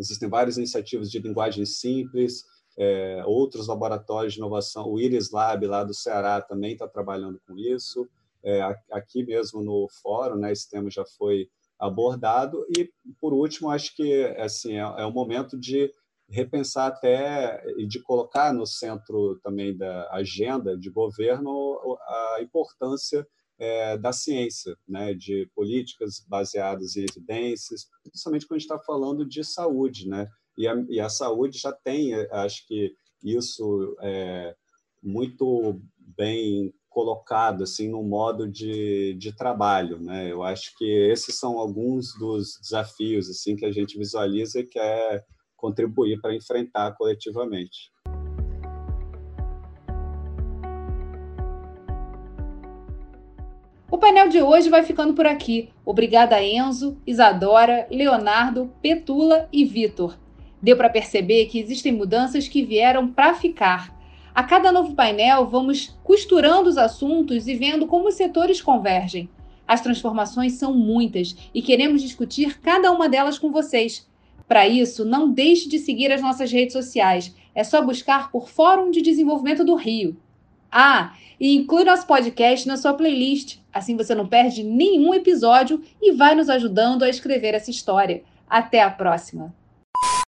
Existem várias iniciativas de linguagem simples, é, outros laboratórios de inovação, o Iris Lab lá do Ceará também está trabalhando com isso. É, aqui mesmo no fórum, né, esse tema já foi abordado. E, por último, acho que assim, é, é o momento de repensar até e de colocar no centro também da agenda de governo a importância é, da ciência, né, de políticas baseadas em evidências, principalmente quando a gente está falando de saúde, né? E a, e a, saúde já tem, acho que isso é muito bem colocado assim no modo de, de trabalho, né? Eu acho que esses são alguns dos desafios assim que a gente visualiza e quer contribuir para enfrentar coletivamente. painel de hoje vai ficando por aqui. Obrigada Enzo, Isadora, Leonardo, Petula e Vitor. Deu para perceber que existem mudanças que vieram para ficar. A cada novo painel, vamos costurando os assuntos e vendo como os setores convergem. As transformações são muitas e queremos discutir cada uma delas com vocês. Para isso, não deixe de seguir as nossas redes sociais. É só buscar por Fórum de Desenvolvimento do Rio. Ah, e inclui nosso podcast na sua playlist. Assim você não perde nenhum episódio e vai nos ajudando a escrever essa história. Até a próxima!